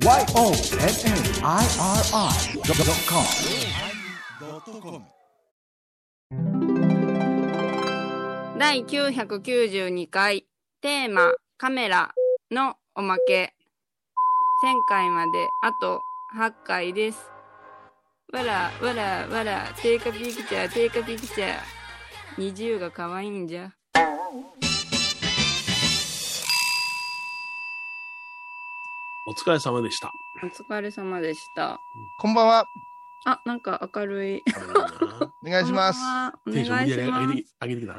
YONNIRI.com 第992回テーマカメラのおまけ。1000回まであと8回です。わらわらわら。低下ピクチャー低下ピクチャー。二重が可愛いんじゃ。疲れ様でした。お疲れ様でしたこんばんは。あなんか明るいお願いします。おテンション願いし無理やり上ますげて上げてきた？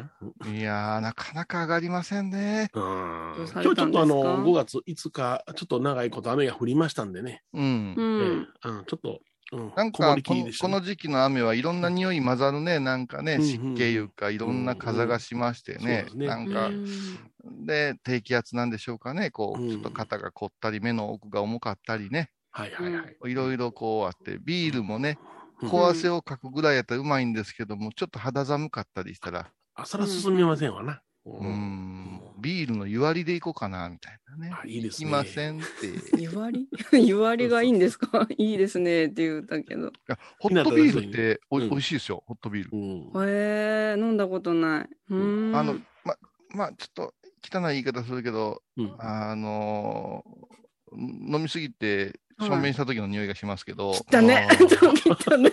ないやー、なかなか上がりませんね。うんどうさ今日ちょっれたんですか？とあの、5月5日、ちょっと長いこと雨が降りましたんでね。うんう。ん、ええうんちょっと、うん、なんかこの、りきりでした、この時期の雨はいろんな匂い混ざるね。なんかね、うんうん湿気いうか、いろんな風がしましてね。そうですねなんかう、んで、低気圧なんでしょうかね。こう、うんちょっと肩が凝ったり、目の奥が重かったりね。はいはいはい。いろいろこうあって、ビールもね、うん小汗をかくぐらいやったらうまいんですけども、ちょっと肌寒かったりしたら、あ、そら進みませんわな。うん、ビールの湯割りでいこうかな、みたいなね。あいいですねきませんって。湯割り？湯割りがいいんですか？いいですねって言ったけど。ホットビールっておい、うん美味しいですよ、ホットビール。うん。へえ飲んだことない。うーん。あの、ま、まあ、ちょっと汚い言い方するけど、うんあのー飲みすぎて、はい証明した時の匂いがしますけど、汚ね 汚ね。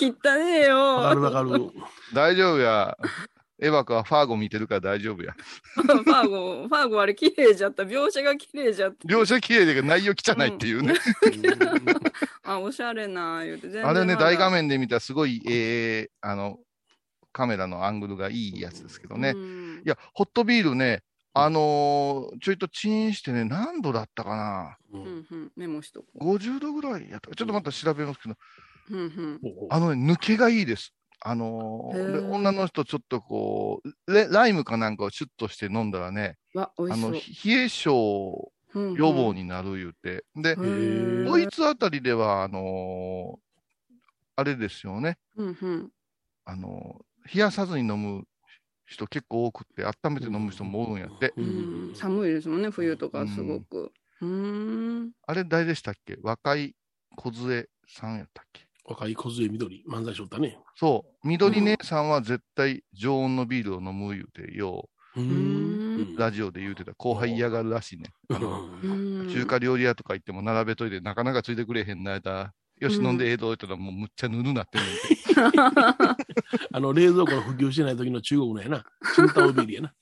汚ねえよ。わかるわかる。大丈夫や。エバカはファーゴ見てるから大丈夫や。ファーゴ、ファーゴあれ綺麗じゃった。描写が綺麗じゃった。両者綺麗だけど内容汚いっていうね。あ、おしゃれな、言うて。あれね、大画面で見たらすごい、えー、あの、カメラのアングルがいいやつですけどね。うんいや、ホットビールね、あのーちょいとチンしてね、何度だったかな。ううんんうん、メモしとこ50度ぐらいやったか。ちょっとまた調べますけど、う。うんうん。あのね、抜けがいいです。あのー女の人ちょっとこうレ、ライムかなんかをシュッとして飲んだらね、あの。冷え性うんうん予防になる言うて。でへ、ードイツあたりでは、あのーあれですよね、うんうん。あのー冷やさずに飲む人結構多くて、温めて飲む人もおるんやって。うん、寒いですもんね、冬とかすごく。うーん。あれ誰でしたっけ？若い梢さんやったっけ？若い小杖緑、漫才しとったね。そう、緑姉さんは絶対常温のビールを飲む言うて、よううんう、ラジオで言うてた、後輩嫌がるらしいね。中華料理屋とか行っても並べといて、なかなかついてくれへんなやったら、よし、うん飲んでええど言ったら、もうむっちゃぬるなってんねんて。あの、冷蔵庫の普及してない時の中国のやな。チンタオビールやな。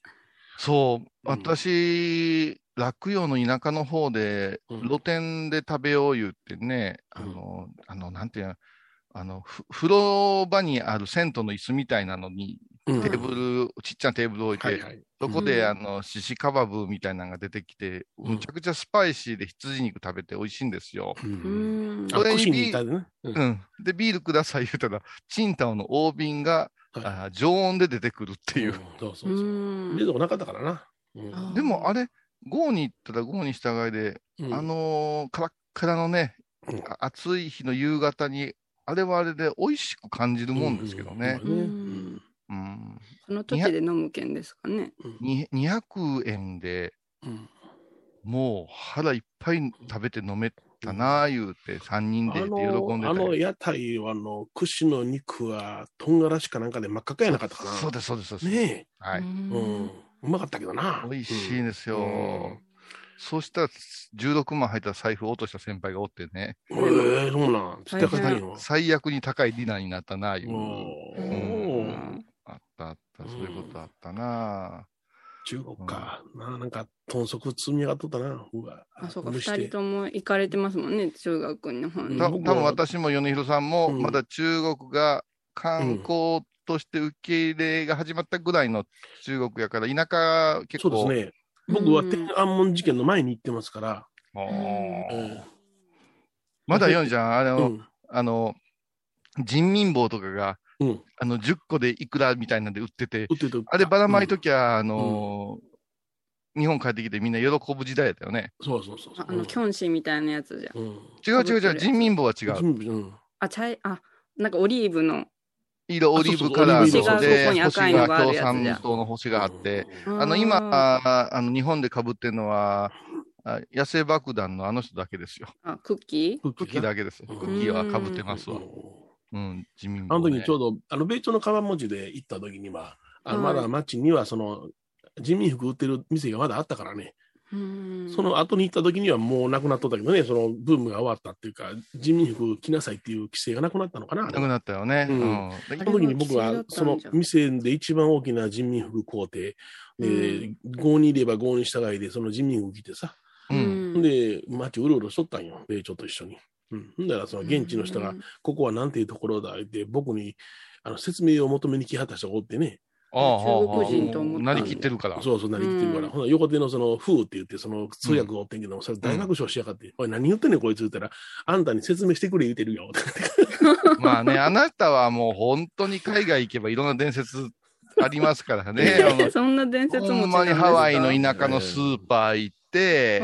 そう、うん私、落葉の田舎の方で、うん露店で食べよう言ってね、あの、あの、なんていうの、あの、ふ風呂場にある銭湯の椅子みたいなのに、うんテーブル、ちっちゃなテーブル置いて、はいはい。そこで、うんあの、シシカバブみたいなのが出てきて、うんむちゃくちゃスパイシーで羊肉食べて美味しいんですよ。う。うんそれに。うんうん。で、ビールください言うたら、チンタオの大瓶が、はいあー常温で出てくるっていう。んそうそううそう。ん冷蔵庫なかったからな。うんあでも、あれ、ゴーに行ったらゴーに従いで、うんあのーカラッカラのね、暑い日の夕方に、あれはあれで美味しく感じるもんですけどね。うんうんうん。その土地で飲む券ですかね。に200円でうんもう腹いっぱい食べて飲めたなあ言うて、3人であって喜んでたりの屋台は、あの、串の肉は、とんがらしかなんかで真っ赤っかやなかったかな。そうです、そうです、そうです。ねはい。え。ううん。うまかったけどな。美味しいんですよ。うんそうしたら、16万入った財布落とした先輩がおってね、ええ、そうなん。最悪に高いディナーになったなあいう。あったあった、そういうことあったな中国か。ななんか、豚足積み上がっとったな。うわ。あ、そうか、二人とも行かれてますもんね、中学の方に。た僕多分私も米広さんも、うんまだ中国が観光として受け入れが始まったぐらいの中国やから、田舎結構。そうですね。僕は天安門事件の前に行ってますから。まだ読んじゃん、あの、うんあの、人民坊とかが、うんあの、10個でいくらみたいなんで売ってて、売ってたあればらまいときゃ、あのー日本帰ってきてみんな喜ぶ時代やったよね。そうそうそうそう。ああの、キョンシーみたいなやつじゃん。うん。違う違う違う、人民坊は違う。あ、茶い、あ、なんかオリーブの。色オリーブカラーので、星が共産党の星があって、うんあの、今、ああの、日本で被ってるのは、あ野生爆弾のあの人だけですよ。あ、クッキー？クッキーだけです。クうんッキーは被ってますわう。んうん、自民あ党、ね。の時ちょうど、あの、米朝の川文字で行った時には、あの、はいまだ町には、その、人民服売ってる店がまだあったからね、うんその後に行った時にはもうなくなっとったけどね、そのブームが終わったっていうか、人民服着なさいっていう規制がなくなったのかな。なくなったよね。ううんん。その時に僕は、その店で一番大きな人民服買うて、で、郷にいれば郷に従いで、その人民服着てさ、う。うんん。で、街うろうろしとったんよ、米朝と一緒に。うん。ほんだら、その現地の人が、ここはなんていうところだって、僕にあの説明を求めに来はった人がおってね、中国人と思ったなりきってるから。そうそう、なりきってるから、うん。ほな横手のその、風って言って、その通訳がおってんけども、それ大学賞しやがって、おい、何言ってんねん、こいつ言ったら、あんたに説明してくれ言うてるよ。まあね、あなたはもう本当に海外行けばいろんな伝説ありますからね。そんな伝説もほんまにハワイの田舎のスーパー行って。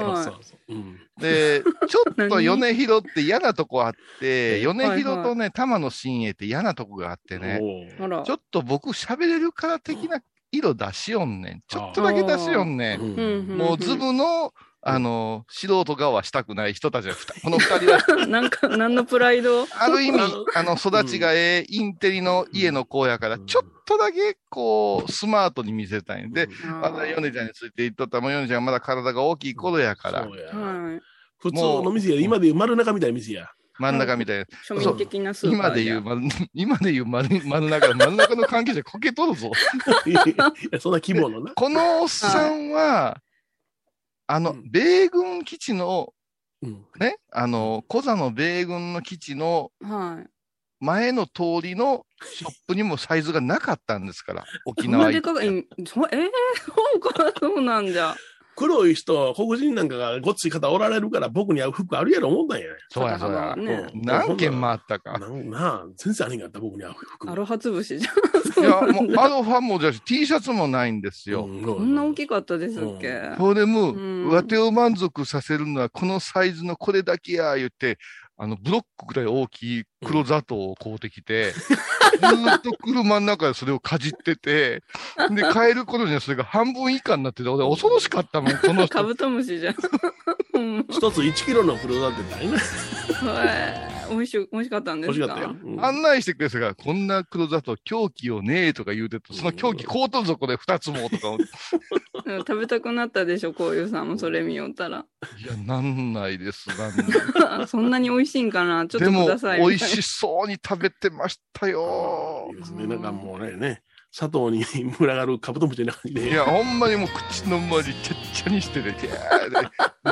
で、ちょっと何米広って嫌なとこあって、え米広とね、玉野新栄って嫌なとこがあってね。ちょっと僕喋れるから的な色出しよんねん。ちょっとだけ出しよんねんもうズブの、あの、素人側はしたくない人たちがふた、この二人は、なんか、何のプライド？ある意味あの、育ちがええ、インテリの家の子やから、うん。ちょっとだけ、こう、スマートに見せたいんで、うん。まだヨネちゃんについて言っとったら、もうヨネちゃんがまだ体が大きい頃やから。そ、うや。はい。普通の店や、今でいう丸中みたいな店や。真ん中みたいな。庶民的なスーパー今で言う丸、今で言う丸、丸中、丸中の関係者こけとるぞ。いやそんな規模のな。このおっさんは、あのう、ん米軍基地の、うん。ね、あの、小座の米軍の基地のはい。前の通りのショップにもサイズがなかったんですから、沖縄行っでえー、そうか、そうなんじゃ。黒い人、黒人なんかがごっつい方おられるから、僕に合う服あるやろ思ったんや。そうや、そうや。ねうん何件回ったか。なんなあ、全然あれんかった、僕に合う服。アロハつぶしじゃいや、もう、アロハもじゃし、T シャツもないんですよ。うんん。こんな大きかったですっけ？これもうんう、わてを満足させるのは、このサイズのこれだけや、言って、あの、ブロックぐらい大きい黒砂糖を買うてきて、ずっと車の中でそれをかじってて、で、帰る頃にはそれが半分以下になってて、俺恐ろしかったもん、この人。カブトムシじゃん。うん一つ1キロの黒だって大変な。へー美味しい、美味しかったんですか？かったよ。うん案内してくれたから、こんな黒砂糖、狂気をねえとか言うてと、その狂気、コート底で二つもとか、うん食べたくなったでしょ、こういうさんもそれ見よったら。いや、なんないです、なんない そんなに美味しいんかな？ちょっでもとください。、美味しそうに食べてましたよいい。ですね。なんかもうね、ね砂糖に 群がるカブトムシみたいな感じで。いや、ほんまにもう口の周りちゃっちゃにしてね、ーで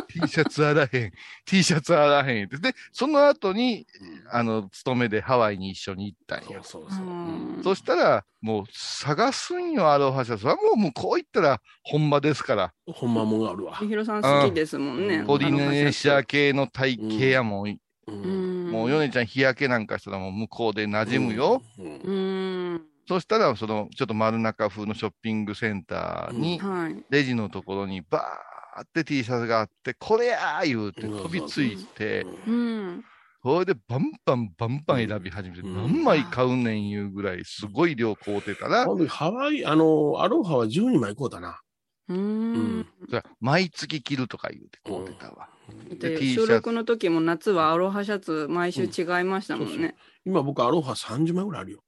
T シャツあらへん、T シャツあらへんって。で、その後に、あの、勤めでハワイに一緒に行ったんそうよ。そうそう。うんそしたら、もう探すんよ、アロハシャツは。もう、もうこう言ったら、ほんまですから。ほんまもんがあるわ。千尋さん好きですもんね。うんポリネシア系の体型やもん。ううんん。もう、ヨネちゃん日焼けなんかしたらもう向こうで馴染むよ。。うんうん。そしたら、その、ちょっと丸中風のショッピングセンターに、はい。レジのところにバーって T シャツがあって、これやー言うてうん飛びついて、うん。それでバンバンバンバン選び始めて、うん何枚買うねん言うぐらい、すごい量買うてたら、ハワイ、あの、アロハは12枚買うたな。うん。それ毎月着るとか言うて買うてたわ。でで T シャツ収録の時も夏はアロハシャツ毎週違いましたもんね。今僕アロハ30枚ぐらいあるよ。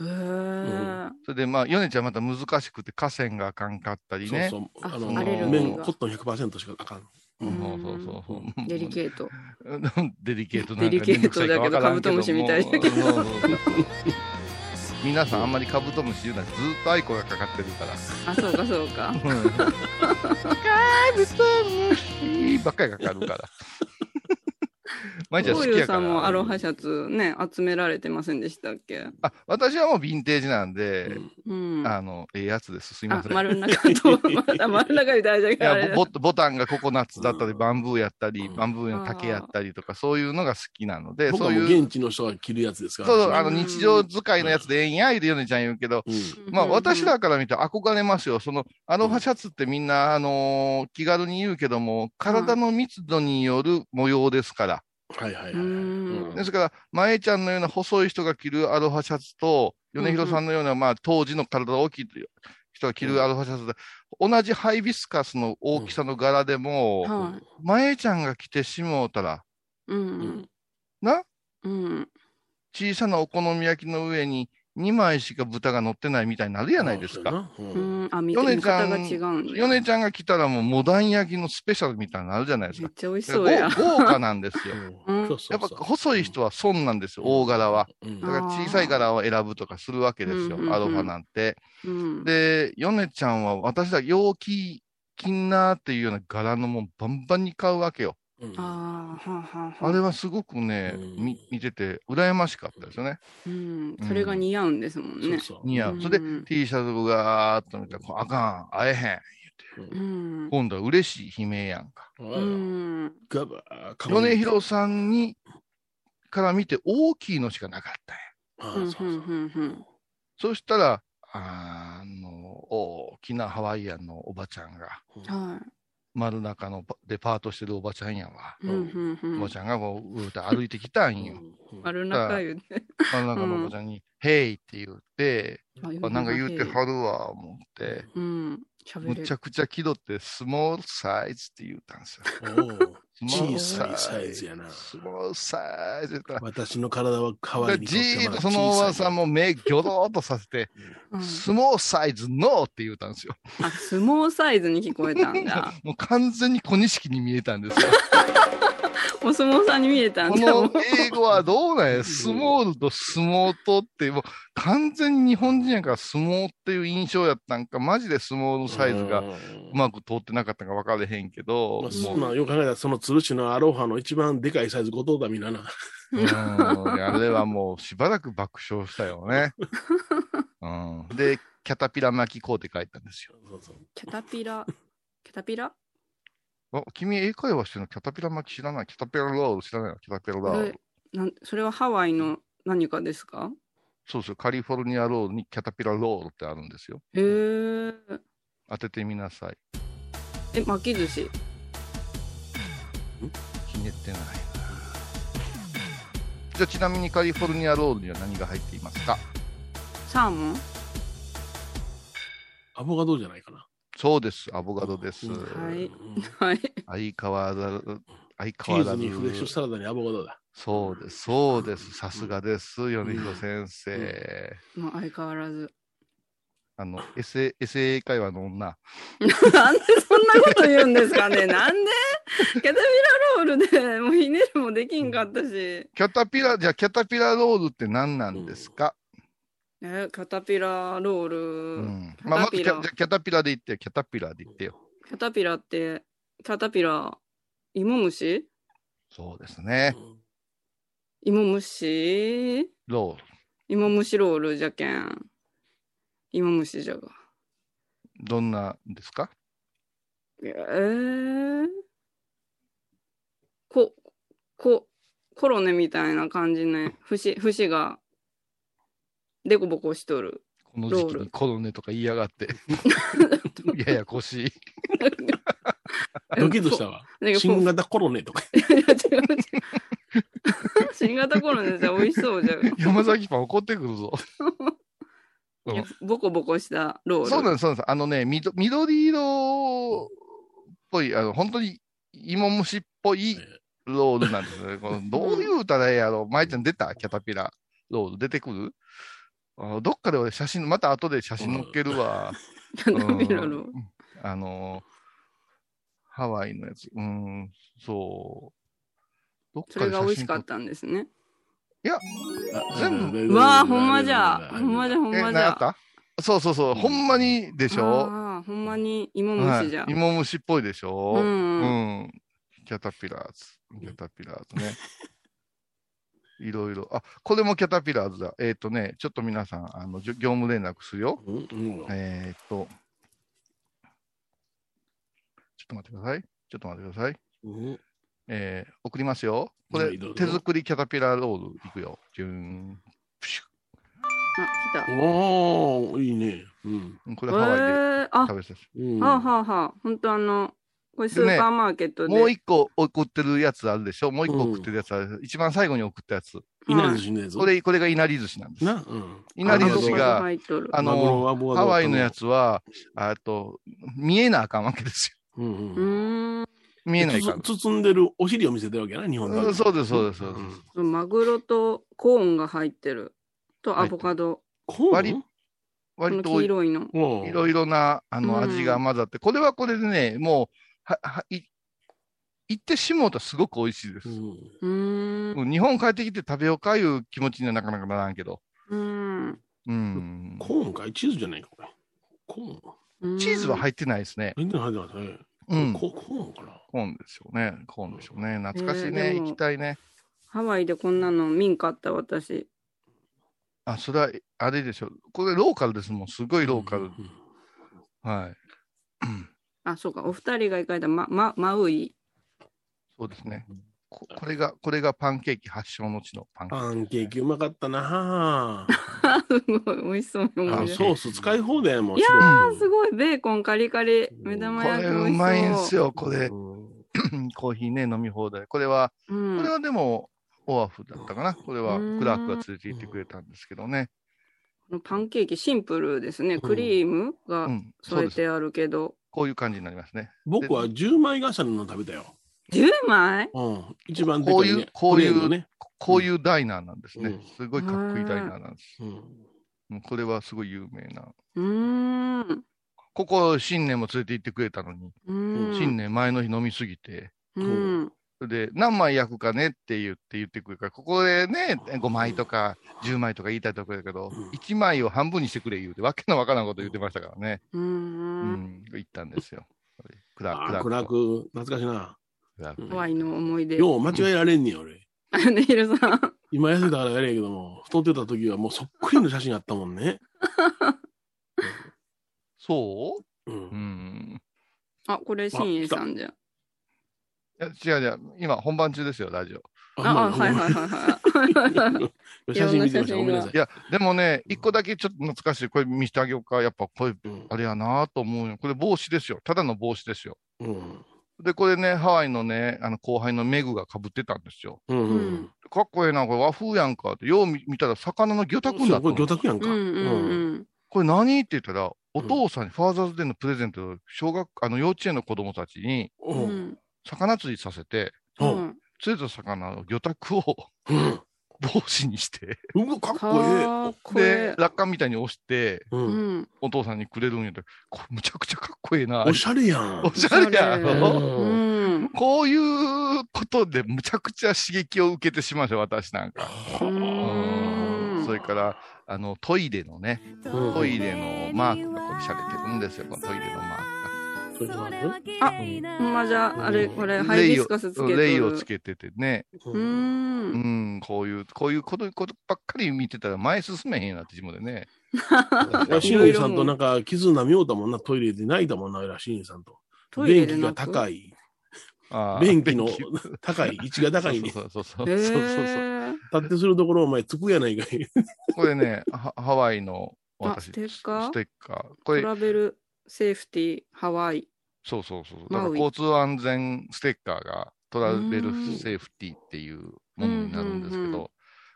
へえ。それでまあ、ヨネちゃんまた難しくて河川があかんかったりね。そうそう。ああの、アレルギー綿、がコットン100%しかあかん。そうそうそうそう。デリケート。デリケートなんかデリケートだけどカブトムシみたいだけど 皆さんあんまりカブトムシ言うならずっとアイコがかかってるから。あ、そうかそうか。カブトムシばっかりかかるから。毎日はこういう好きやから。さんもアロハシャツね、集められてませんでしたっけ？あ、私はもうヴィンテージなんで、うん。あ、あの、ええやつです。すいません。丸の中と、あ丸の中に大丈夫いやあれだボボタンがココナッツだったり、バンブーやったり、うんバンブーの竹やったりとか、そういうのが好きなので、そういう、現地の人が着るやつですから。そうそう、あの、うん日常使いのやつでええんや、いでヨネちゃん言うけど、うん。まあ、うん私らから見て憧れますよ。その、アロハシャツってみんな、あのー気軽に言うけども、体の密度による模様ですから。はいはいはい。うんうんですから、前ちゃんのような細い人が着るアロハシャツと、米広さんのような、まあ、当時の体が大きい人が着るアロハシャツで、同じハイビスカスの大きさの柄でも、はまえちゃんが着てしもうたら、い。う。うんん。な、うん。小さなお好み焼きの上に2枚しか豚が乗ってないみたいになるやないですか。そうんん。あ、見見ヨネちゃん方が違うんだ。ヨネちゃんが来たらもうモダン焼きのスペシャルみたいになるじゃないですか。めっちゃ美味し豪そうや。豪華なんですよ。うんやっぱ細い人は損なんですよ、大柄は。うんだから小さい柄を選ぶとかするわけですよアロハなんて。うん。で、ヨネちゃんは私だ、陽気、金なーっていうような柄のもんバンバンに買うわけよ。うんああ、はあはあはあ。あれはすごくね、うんみ見てて羨ましかったですよね。うん。それが似合うんですもんね。そうそう。似合う。うんそれで T シャツをガーッと見たら、こうあかん、会えへん。うん。今度は嬉しい悲鳴やんか。米広さんに、から見て大きいのしかなかったんや。そしたら、あの、大きなハワイアンのおばちゃんが、は丸中のデパートしてるおばちゃんやわ。うんうんうんおばちゃんがこう、うーって歩いてきたんよ。丸中言うて。丸中のおばちゃんに、ヘイって言って、ああなんか言うてはるわ、思って、うん。むちゃくちゃ気取って、スモールサイズって言ったんですよ。小さいサイズやなスモールサイズ私の体は可愛いでじーっとそのおばさんも目ギョローっとさせて、うんスモールサイズノーって言ったんですよ。あ、相撲サイズに聞こえたんだ。もう完全に小錦に見えたんですよ。お相撲さんに見えたんこだ。もの英語はどうなんや。スモールと相撲とって、もう完全に日本人やから相撲っていう印象やったんか、マジで相撲のサイズがうまく通ってなかったか分からへんけど、まあよく考えたら、その鶴市のアロハの一番でかいサイズ、後藤だみんなな。うん、あれはもうしばらく爆笑したよね。うん、で、キャタピラ巻きこうって書いたんですよ。そうそう。キャタピラ、キャタピラ？あ君、英会話してるの？キャタピラ巻き知らない？キャタピラロール知らないの？キャタピラロールえ。なんそれはハワイの何かですか？そうそう、カリフォルニアロールにキャタピラロールってあるんですよ。へえ。当ててみなさい。え、巻き寿司？ひねってないな。じゃあちなみにカリフォルニアロールには何が入っていますか？サーモン？アボカドじゃないかな。そうです、アボカドです。うんはい。相変わらず、相チー変わらず。ズにフレッシュサラダにアボカドだ。そうです、そうです。さすがです、米広先生。まあ、相変わらず。あの、エセ、エセ英会話の女。なんでそんなこと言うんですかねなんで？キャタピラロールでもうひねるもできんかったし。キャタピラ、じゃあキャタピラロールって何なんですか、え、キャタピラローうル。ん。キまあ、まずキャキャタピラで言ってよ、キャタピラで言ってよ。キャタピラって、キャタピラ、芋虫？そうですね。芋虫？ロール。芋虫ロールじゃけん。芋虫じゃが。どんなんですか？えー、こ、こ、コロネみたいな感じね。節、節が、デコボコしとる。この時期ロールにコロネとか言いやがって。ややこしい。ドキッとしたわ。なんか新型コロネとか。いや違う違う新型コロナじゃ美味しそうじゃん。山崎パン怒ってくるぞ。ボコボコしたロール。そうなんです、そうなんです。あのね、みど緑色っぽい、あの、本当に芋虫っぽいロールなんですよね。このどう言うたらええやろ。舞ちゃん出た？キャタピラロール出てくる？あどっかで俺写真、また後で写真載っけるわ。キャタピラロール。うんあのハワイのやつ。うん、そう。どっそれが美味しかた。ったんですね。全うわあ、ほんまじゃ。ほんまじゃ、ほんえ、まじゃ。そうそうそう、ほんまにでしょ？ああ、ほんまに芋はい虫じゃ。芋虫っぽいでしょ？ううんん。キャタピラーズ。キャタピラーズね。いろいろ。あ、これもキャタピラーズだ。えっ、とね、ちょっと皆さん、あの、じょ業務連絡するよ。うんうんえっ、と、ちょっと待ってください。ちょっと待ってください。うんえー送りますよ。これ手作りキャタピラーロールいくよ。じゅん。プシあ、来た。おー、いいね。うん。ュこえれハワイでー、あ、食べさせて。うんはあはあはあ。ほんとあの、これスーパーマーケットで。もう一個送ってるやつあるでしょ？もう一個送ってるやつは、一番最後に送ったやつ。いなり寿司のやつ？これ、これがいなり寿司なんです。な、うん。いなり寿司が、入っとるあの、ハワイのやつは、あと、見えなあかんわけですうんううん。ーん。よ。見えないか包んでるお尻を見せてるわけやな、日本うんで。そうです、そうです、そうです。んマグロとコーンが入ってる。とアボカド。コーン？割と黄色いの。うんいろいろな、あの、うん味が混ざって、これはこれでね、もう、は、は、い、行ってしもうとすごく美味しいです。うん日本帰ってきて食べようかいう気持ちにはなかなかならんけど。うん。うん。コーンかいチーズじゃないか、これ。コーンチーズはっ入ってないですね。入ってない入ってますね。うん。ココーンかな。コーンですよね。コーンでしょうね。懐かしいえーね。行きたいね。ハワイでこんなの見んかった私。あ、それは、あれでしょ。これローカルですもん。すごいローカル。うんはい。あ、そうか。お二人が行かれたま、ま、マウイ。そうですね。ここれが、これがパンケーキ発祥の地のパンケーキ。パンケーキうまかったなすごい美味しそうに思い出あソース使い放題やもん。いやすごい。ベーコンカリカリ。目玉これ焼き美味しそう。うまいんすよ。これう、ん コーヒーね、飲み放題。これは、うん。これはでも、オアフだったかな。これはうんクラークが連れて行ってくれたんですけどね。パンケーキシンプルですね。クリームが。添えてあるけど。こういう感じになりますね。僕は10枚重ねの食べたよ。10枚？うん。一番でかい、こういうね。こういうね。こういうダイナーなんですねうん。すごいかっこいいダイナーなんです。うん。うんこれはすごい有名な。うーん。ここ、新年も連れて行ってくれたのに、うーん。新年前の日飲みすぎて、うん。で、何枚焼くかねって言って言ってくるから、ここでね、5枚とか10枚とか言いたいところだけど、うん1枚を半分にしてくれ言うて、わけのわからんこと言ってましたからね。う。うんん、言ったんですよ。クラあー、クラークク、懐かしいな。クラークハワイの思い出。よう間違えられんねん、俺。あねひろさん。今痩せたからやれんけども、太ってた時はもうそっくりの写真あったもんね。そう？う。うんん。あ、これ、新栄さんじゃん。いや違う違う。今、本番中ですよ、ラジオ。あ、あはいはいはいはい。写真見てました。ごめんなさいい。や、でもね、一個だけちょっと懐かしい。これ見せてあげようか。やっぱ、これ、うんあれやなと思うよ。これ帽子ですよ。ただの帽子ですよ。うん。で、これね、ハワイのね、あの後輩のメグが被ってたんですよ。うんうん。かっこええな、これ和風やんかって。よう見見たら魚の魚拓になこれ魚拓やんか。これ何って言ったら、お父さんにファーザーズデーのプレゼントを小学、あの幼稚園の子供たちにう。ん。魚釣りさせて、うんうん釣れた魚の魚拓をうん。帽子にして、うわ、かっこかっこでえ、え。落下みたいに押して、ええ。う。うんん。お父さんにくれるんやったら、これむちゃくちゃかっこええな。おしゃれやん。おしゃれやおしゃれろ。うん。こういうことでむちゃくちゃ刺激を受けてしまうし、私なんか。うんそれから、あの、トイレのね、うんトイレのマークがこれしゃれてるんですよ、このトイレのマーそれはねあまじゃ、あれ、これ。ハイビスカスつけてる。レイをつけててね。う。うんん、こういう、こういうことことばっかり見てたら前進めへんなって自分でね。シンさんとなんか、絆見ようたもんな、トイレで泣いたもんな、らシンさんと。トイレ便器が高い。便器の 高い、位置が高いね。そうそうそうそう。へそうそう立ってするところお前つくやないかい。これね、ハハワイのあ私、ステッカー？ステッカー。こトれ、ラベルセーフティーハワイ。そうそうそう。だから交通安全ステッカーがトラベルうんセーフティーっていうものになるんですけど、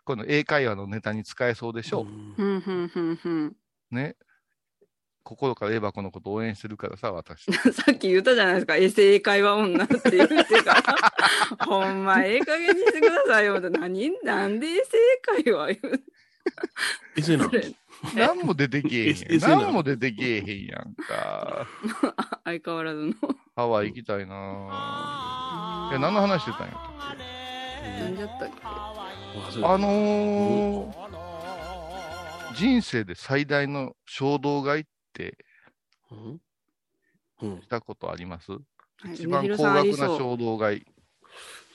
この英会話のネタに使えそうでしょ？う。ね。心からエヴァ子のこと応援してるからさ、私。さっき言ったじゃないですか。衛生会話女って言ってから。ほんま、ええ加減にしてくださいよ。何なんで衛生会話言うなそ。れ何も出てけえへん。何も出てけえへんやんか。相変わらずの。ハワイ行きたいなぁ。え、何の話してたんや？ったっけなんじゃったっけ？あのー人生で最大の衝動買いってうん？うんしたことあります？はい一番高額な衝動買い。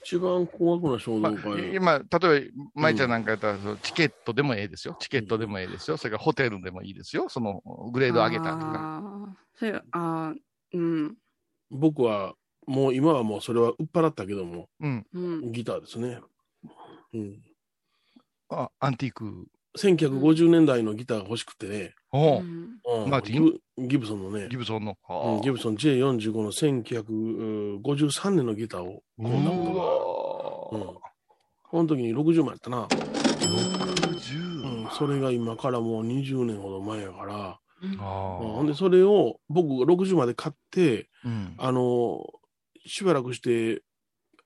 一番高額な衝まあ動買い。今、例えば、舞ちゃんなんかやったら、そのチケットでもええですよ。チケットでもええですよ。それからホテルでもいいですよ。そのグレード上げたとか。あーそれあーうん。僕は、もう今はもうそれは売っ払ったけども、うん。うん。ギターですね。うん。あ、アンティーク。1950年代のギターが欲しくてね。おううんうんマーティンギブギブソンのねギ、ブソンの。うんギブソン J45 の1953年のギターをう買うたことが。わうん。この時に60万やったな。60うん。それが今からもう20年ほど前やから。うんあうんほんで、それを僕が60まで買って、うん。あの、しばらくして、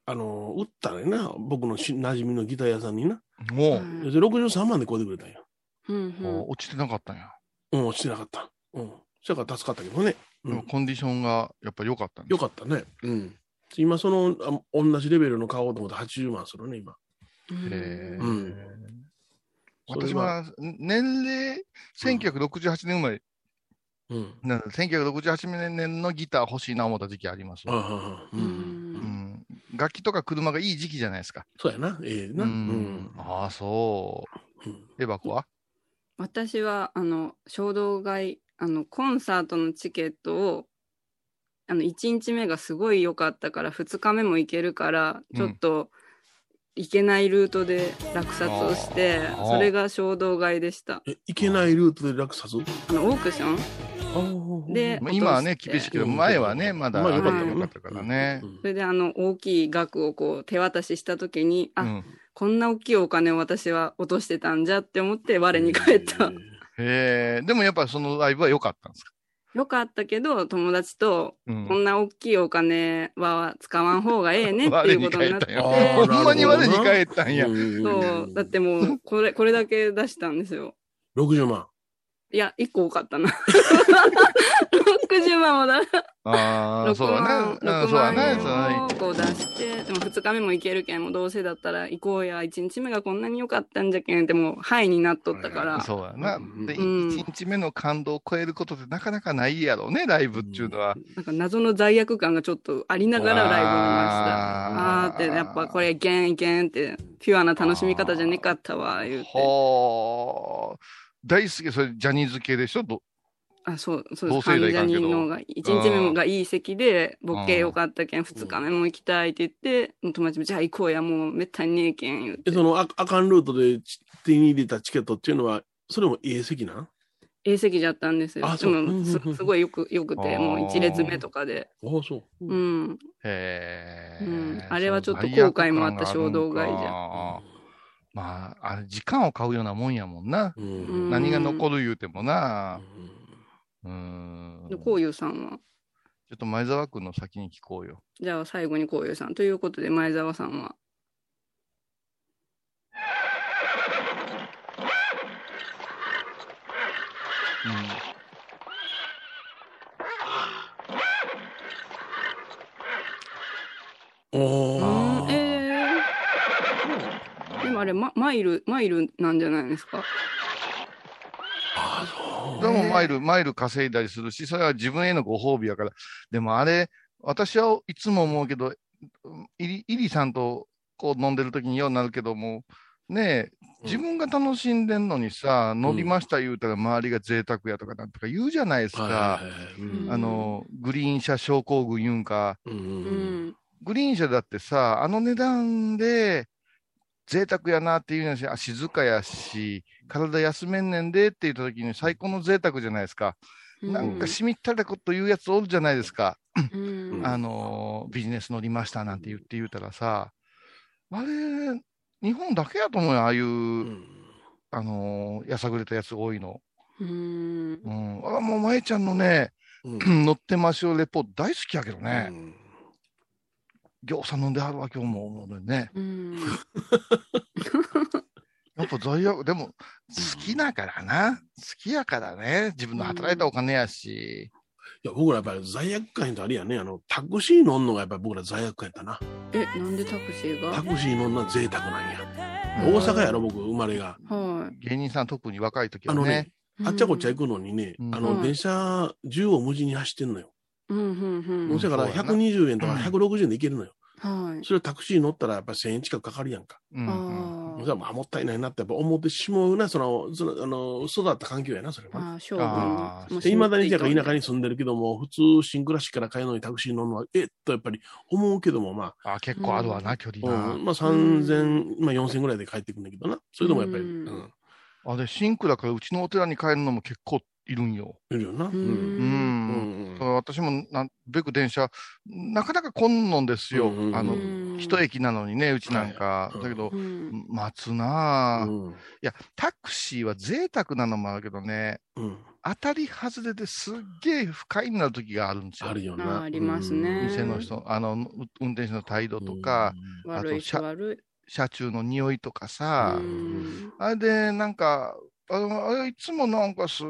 あの、売ったねんな。僕のし馴染みのギター屋さんにな。もで、63万で買うてくれたんや。うん落ちてなかったんや。うん、落ちてなかった。うん。そやから助かったけどね。うん。コンディションがやっぱ良かったんですよかったね。うん。今、その、あ同じレベルの買おうと思って80万するね、今。うんへーうん私は年齢、1968年生まれ、うん。なんで1968年のギター欲しいな思った時期ありますわ。ああ、う。うんうんん、楽器とか車がいい時期じゃないですか。そうやな。ええな。ううんん。ああ、そう。うんエバコは？私はあの衝動買いあのコンサートのチケットをあの1日目がすごい良かったから2日目も行けるからうん。ちょっと行けないルートで落札をして、あー。それが衝動買いでした。え、いけないルートで落札？あのオークション？でまあ今はね、厳しいけど、うん。前はね、まだまあよかったからね。それであの大きい額をこう手渡しした時にあ、うんこんな大きいお金を私は落としてたんじゃって思って我に返った。へえ、でもやっぱりそのライブは良かったんですか？よかったけど友達とうんこんな大きいお金は使わん方がええねっていうことになって、ほんまに我に返ったんや。そう、だってもう、これ、これだけ出したんですよ。60万。いや、1個多かったな。60万もだ。ああ、6そうだ万、ね。うん6そうだね。万円そうだねをこう出し2日目も行けるけん、もうどうせだったら行こうや、1日目がこんなに良かったんじゃけんって、もう、はいになっとったから。そうやな。で、うん1日目の感動を超えることってなかなかないやろうね、ライブっていうのは。なんか謎の罪悪感がちょっとありながらライブを見ました。あーあーって、やっぱこれいけんいけんって、ピュアな楽しみ方じゃねかったわ、言うて。はあ。大好き、それジャニーズ系でしょ？どあ、そう、そう同です。世代いかんけど関ジャニのが、一日目がいい席で、ボケよかったけん、二日目も行きたいって言って、友達も、じゃあ行こうや、もうめったにねえけん、言うてえ、。そのああかんルートでち手に入れたチケットっていうのは、それも A 席なん？A 席じゃったんですよ。であそううんも、すすごいよく、よくて、もう一列目とかで。ああ、そう。うん。へえ、うんあれはちょっと後悔もあった衝動買いじゃまあ、あれ、時間を買うようなもんやもんな。ううんん。何が残る言うてもな。ううん。で、こういうさんはちょっと前澤君の先に聞こうよ。じゃあ最後にこういうさん。ということで、前澤さんは。おうん、ーえー。でもあれ、ママイル、マイルなんじゃないですか？でもマイル、マイル稼いだりするし、それは自分へのご褒美やから。でもあれ、私はいつも思うけど、イリイリさんとこう飲んでる時にようになるけども、ねえ、自分が楽しんでんのにさ、乗りました言うたら周りが贅沢やとかなんとか言うじゃないですか。あの、グリーン車症候群言うんか。うんうん。グリーン車だってさ、あの値段で贅沢やなっていうのし、あ静かやし、体休めんねんでって言った時に最高の贅沢じゃないですか。なんかしみったれこと言うやつおるじゃないですか。うん、あのービジネス乗りましたなんて言って言うたらさ、あれ、日本だけやと思うよ、ああいう、うんあのーやさぐれたやつ多いの。うんう。ん。あ、もう、まえちゃんのね、うん 乗ってましょうレポート大好きやけどね。うんぎょうさん飲んではるわ、今日も思うのにね。うん。やっぱ罪悪、でも、好きだからな。好きやからね。自分の働いたお金やし。いや、僕らやっぱり罪悪感とあれやね、あの、タクシー乗んのがやっぱり僕ら罪悪感やったな。え、なんでタクシーが？タクシー乗んのは贅沢なんや。うん大阪やろ、僕、生まれが。は芸人さん特に若い時はねあのね。、い。あっちゃこっちゃ行くのにね、うんあの、はい電車、縦横無尽に走ってんのよ。うん、うん、うん。だからそうやな120円とか160円で行けるのよ。はい。それタクシー乗ったらやっぱ1000円近くかかるやんか。うんあそれはまあもったいないなってやっぱ思ってしまうな、その、その、あの、育った環境やな、それは。ああ、勝負あーで、未だにじゃあ田舎に。に住んでるけども、普通、新倉敷から帰るのにタクシー乗るのは、えっと、やっぱり思うけども、まあ、結構あるわな、距離あ、な。うん、まあ3000、まあ4000ぐらいで帰ってくるんだけどな。それでもやっぱり、うんうんあれ、シンクだからうちのお寺に帰るのも結構いるんよ。いるよな。う。うんうん。私もなんべく電車、なかなか来んのんですよ。うんうんあの、うん。一駅なのにね、うちなんか。はいだけどう、ん。待つなあ、いうん。や、タクシーは贅沢なのもあるけどね、うん。当たり外れですっげえ不快になる時があるんですよ。あるよな。ありますね。店の人、あの、う運転手の態度とか、うん、悪いしあと車悪車中の匂いとかい。さ、うん。あれで、なんか、あのあれいつもなんかす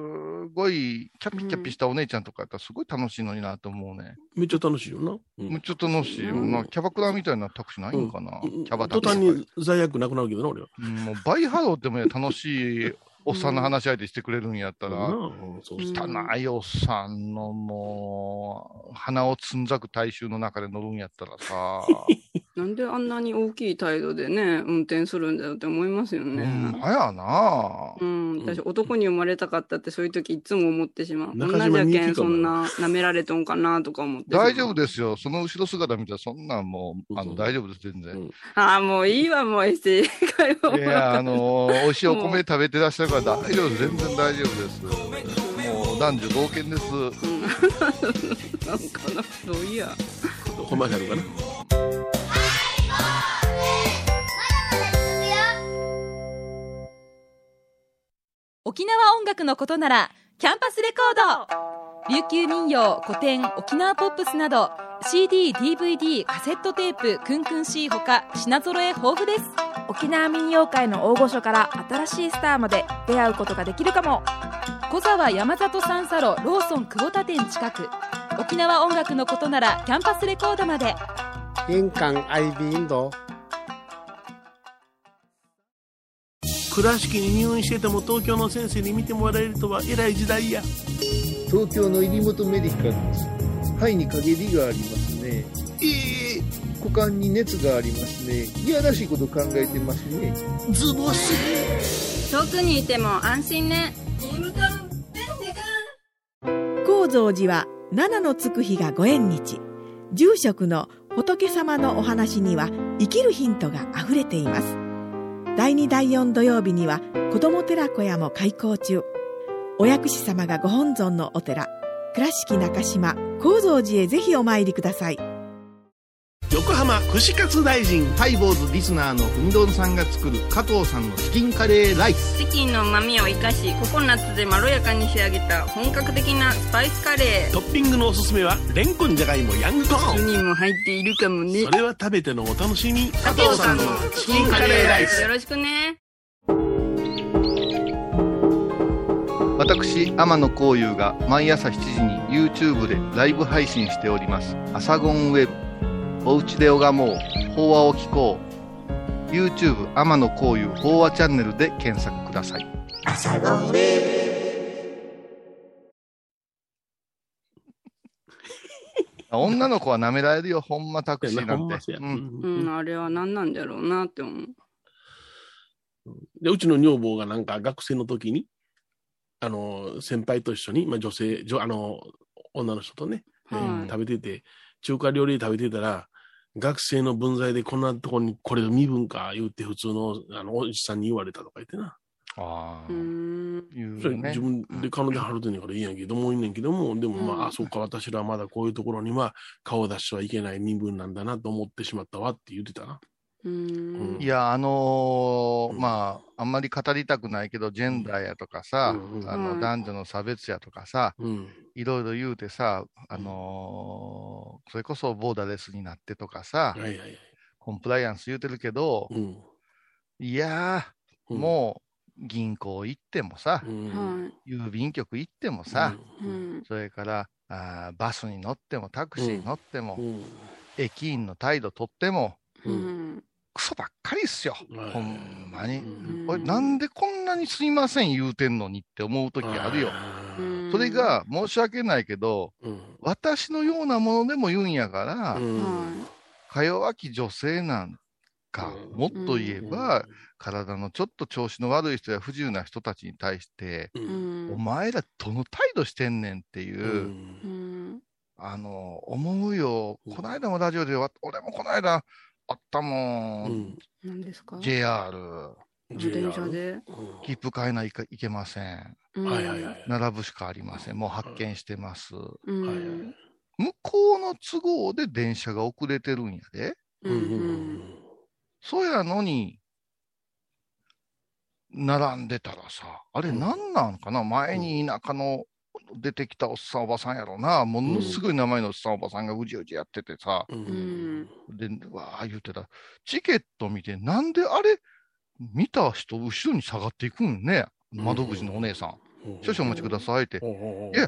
ごい、キャピキャピしたお姉ちゃんとかやったらすごい楽しいのになと思うね。めっちゃ楽しいよな。うんめっちゃ楽しいよ。うんなキャバクラみたいなタクシーないんかな、うんキャバタクシ途端ー。に罪悪なくなるけどな、俺は。うんもうバイハローってもね楽しいおっさんの話し相手してくれるんやったら、汚いおっさんのもう、鼻をつんざく大衆の中で乗るんやったらさ、なんであんなに大きい態度でね、運転するんだよって思いますようん、ね。はやなうん、私、男に生まれたかったって、そういう時いつも思ってしまう。女じゃけん、そんな、舐められとんかなとか思って。大丈夫ですよ。その後ろ姿見たらそんなんもう、あの、うん大丈夫です、全然。うんああ、もういいわ、もう、正解を。いや、あのー美味しいお米食べてらっしゃるから大丈夫です。全然大丈夫です。もう男女同権です。うんなんかな、そういや。コマーシャルかな。沖縄音楽のことならキャンパスレコード琉球民謡古典沖縄ポップスなど CD、DVD、カセットテープクンクン C ほか品揃え豊富です沖縄民謡界の大御所から新しいスターまで出会うことができるかも。小沢山里三佐路ローソン久保田店近く。沖縄音楽のことならキャンパスレコードまで。印港 IB 印度倉敷に入院してても東京の先生に見てもらえるとは偉い時代や。東京の入本メディカルです。肺に陰りがありますね。ええ股間に熱がありますねいやらしいこと考えてますねズボス。遠くにいても安心ね。高蔵寺は七のつく日がご縁日住職の仏様のお話には生きるヒントがあふれています第2第4土曜日には子ども寺小屋も開校中お薬師様がご本尊のお寺倉敷中島・高蔵寺へぜひお参りください横浜串カツ大臣。ハイボーズリスナーのうみどんさんが作る加藤さんのチキンカレーライスチキンの旨味を生かし、ココナッツでまろやかに仕上げた本格的なスパイスカレー。トッピングのおすすめは、レンコンじゃがいもヤングコーン。1人も入っているかもねそ。れは食べてのお楽しみ。加藤さんのチキンカレーライス。よろしくね。私、天野幸雄が毎朝7時に YouTube でライブ配信しております。アサゴンウェブ。おうちで拝もう。法話を聞こう。YouTube 天野幸雄法話チャンネルで検索ください。女の子は舐められるよ、ほんまタクシーなんてうんうん、あれは何なんだろうなって思う。で、うちの女房がなんか学生の時に、あの、先輩と一緒に、まあ女性、女あの、女の人とね、はい食べてて、中華料理食べてたら、学生の分際でこんなとこにこれ身分か言って普通のあのおじさんに言われたとか言ってな。ああ。自分で彼女はるてんねんからいいんやけどもいいねんけども、でもまあ、うんあ、そっか、私らはまだこういうところには顔を出してはいけない身分なんだなと思ってしまったわって言ってたな。いや、あのーうんまあ、あんまり語りたくないけど、ジェンダーやとかさ、うんうんあの、はい男女の差別やとかさ、うん。いろいろ言うてさ、あのーそれこそボーダレスになってとかさ、はいはいはい。コンプライアンス言うてるけど、うん。いやー、うんもう、銀行行ってもさう、ん、は郵便局行ってもさ、い。うん。それからあーバスに乗っても、タクシーに乗っても、うん。駅員の態度取っても。クソばっかりっすよ、はいほんまに。なんでこんなにすいません言うてんのにって思う時あるよ。うんそれ、が申し訳ないけど、うん。私のようなものでも言うんやから、うんはか弱き女性なんか、うんもっと言えば、体のちょっと調子の悪い人や不自由な人たちに対して。お前らどの態度してんねんっていう、うん。あの、思うよ。この間もラジオでわ、俺もこの間あったもん。うん。何ですか？JR。電車で？切符買えないかいけません。うんはいはいはい。並ぶしかありません。もう発見してます。うんはいはい向こうの都合で電車が遅れてるんやで。うんうんそやのに、並んでたらさ、あれ何なんかな、前に田舎の出てきたおっさんおばさんやろな、ものすごい名前のおっさんおばさんがうじうじやっててさ、ううんんで、わー言うてた。チケット見て、なんであれ、見た人後ろに下がっていくんね、窓口のお姉さん。少々お待ちくださいって。いいや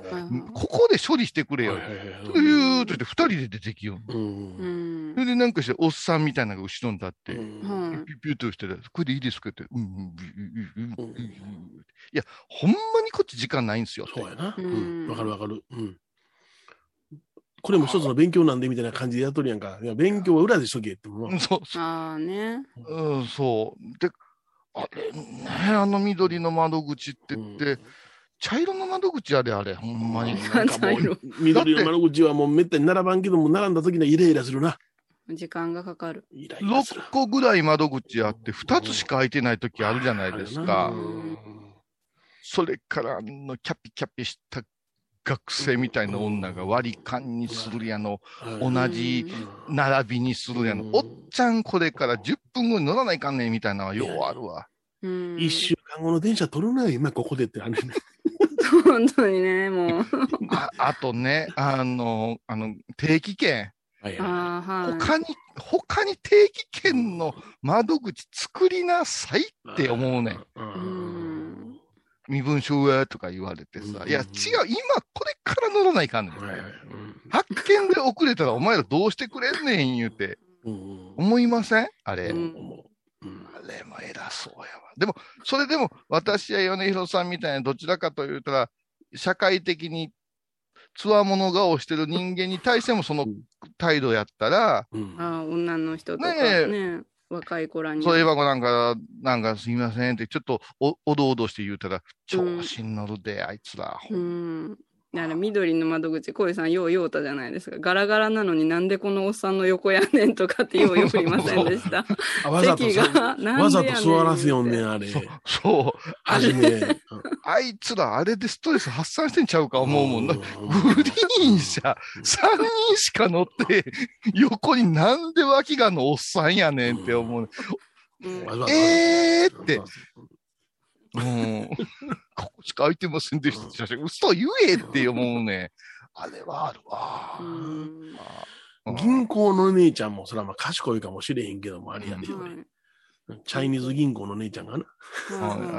ここで処理してくれよ。というと言って、二人で出てきよそれでなんかして、おっさんみたいなのが後ろに立って、はいピュッピュッとしてたら、これでいいですかって、うん、うん、うん、うん、うん、うん。いや、ほんまにこっち時間ないんですよ。そうやな。わかるわかる。うん。これも一つの勉強なんでみたいな感じでやっとるやんか。いや、勉強は裏でしとけってもうんそう、そああね。う、うん、そう。で、あれ、ね、あの緑の窓口って言って、茶色の窓口やで、あれ、ほんまに。緑の窓口はもうめったに並ばんけども、並んだ時にはイライラするな。時間がかかる。イライラする。6個ぐらい窓口あって、2つしか空いてない時あるじゃないですかう。んそれから、あの、キャピキャピした学生みたいな女が割り勘にするやの、同じ並びにするやの、おっちゃんこれから10分後に乗らないかんねんみたいなのはようあるわ。うん一週間後の電車取るなよ、今ここでってあるね。本当にね、もう。ああとね、あの、あの、定期券。はいはい。他に、他に定期券の窓口作りなさいって思うねん。ううんん。身分証はとか言われてさ。うんいや、違う、今これから乗らないかんねん。はいはい発見で遅れたらお前らどうしてくれんねん言うて。うん思いません？あれ。うんあれも偉そうやわ。でも、それでも私や米広さんみたいなどちらかというたら、社会的につわもの顔してる人間に対してもその態度やったら、うんああ、女の人とかねえね、若い子らに。そういえばなんか、なんかすみませんって、ちょっとおおどおどして言うたら、調子に乗るで、あいつら。うん。だから緑の窓口、小井さんようようたじゃないですか。ガラガラなのになんでこのおっさんの横やねんとかってようよく言いませんでした。あ わざと席が、なんでやねんわざと座らせよんねん、あれ。そう。はじめ。あいつら、あれでストレス発散してんちゃうか思うもんな。んグリーン車、3人しか乗って、横になんで脇がのおっさんやねんって思う。うんわざとえーって。うん。ここしか空いてませんでした。写真嘘言えって思うね。あれはあるわ。うんうん銀行の姉ちゃんも、それはまあ賢いかもしれへんけども、あれやで、はいチャイニーズ銀行の姉ちゃんがな、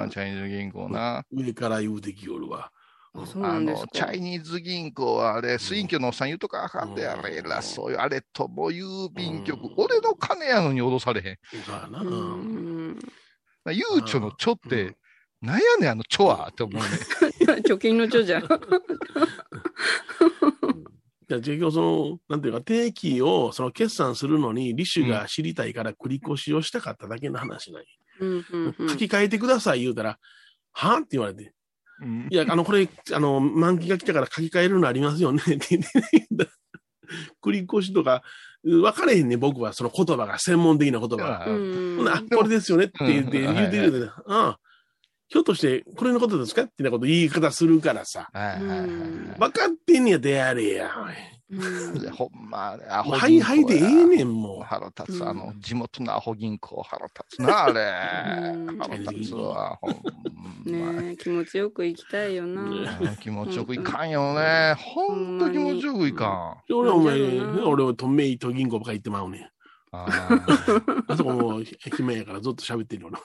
うんチャイニーズ銀行な。上から言うてきよるわ。あ。のチャイニーズ銀行はあれ、スインキョのおっさん言うとかあかんで、あれ、偉そうよ。あれとも郵便局うん。俺の金やのに脅されへん。そうやな。ううんん。ゆうちょのちょって、なんやねん、あのちょはって思うね。貯金の貯じゃん。じゃあ結局その、なんていうか、定期をその決算するのに、利子が知りたいから繰り越しをしたかっただけの話ない。うんうんうん。書き換えてください言うたら、はって言われて、うん。いや、あの、これ、あの、満期が来たから書き換えるのありますよね。って言って、繰り越しとか、分かれへんね、僕は、その言葉が、専門的な言葉が。うんほこれですよねって言って、うん。言うてるで、ああ、ひょっとして、これのことですか？ってなこと言い方するからさ、はいはいはいはい分かってんねやでやれや。ほんま、アホはいはいでええねん、もう。腹立つ、うんあの、地元のアホ銀行腹立つな、あれうん。腹立つわ、ほんま。ねえ気持ちよく行きたいよな。うん気持ちよくいかんよね。ほんと気持ちよくいかん。俺はお前、俺はトメイト銀行ばっか行ってまうねん。あ そこもう暇やからずっと喋ってるよな。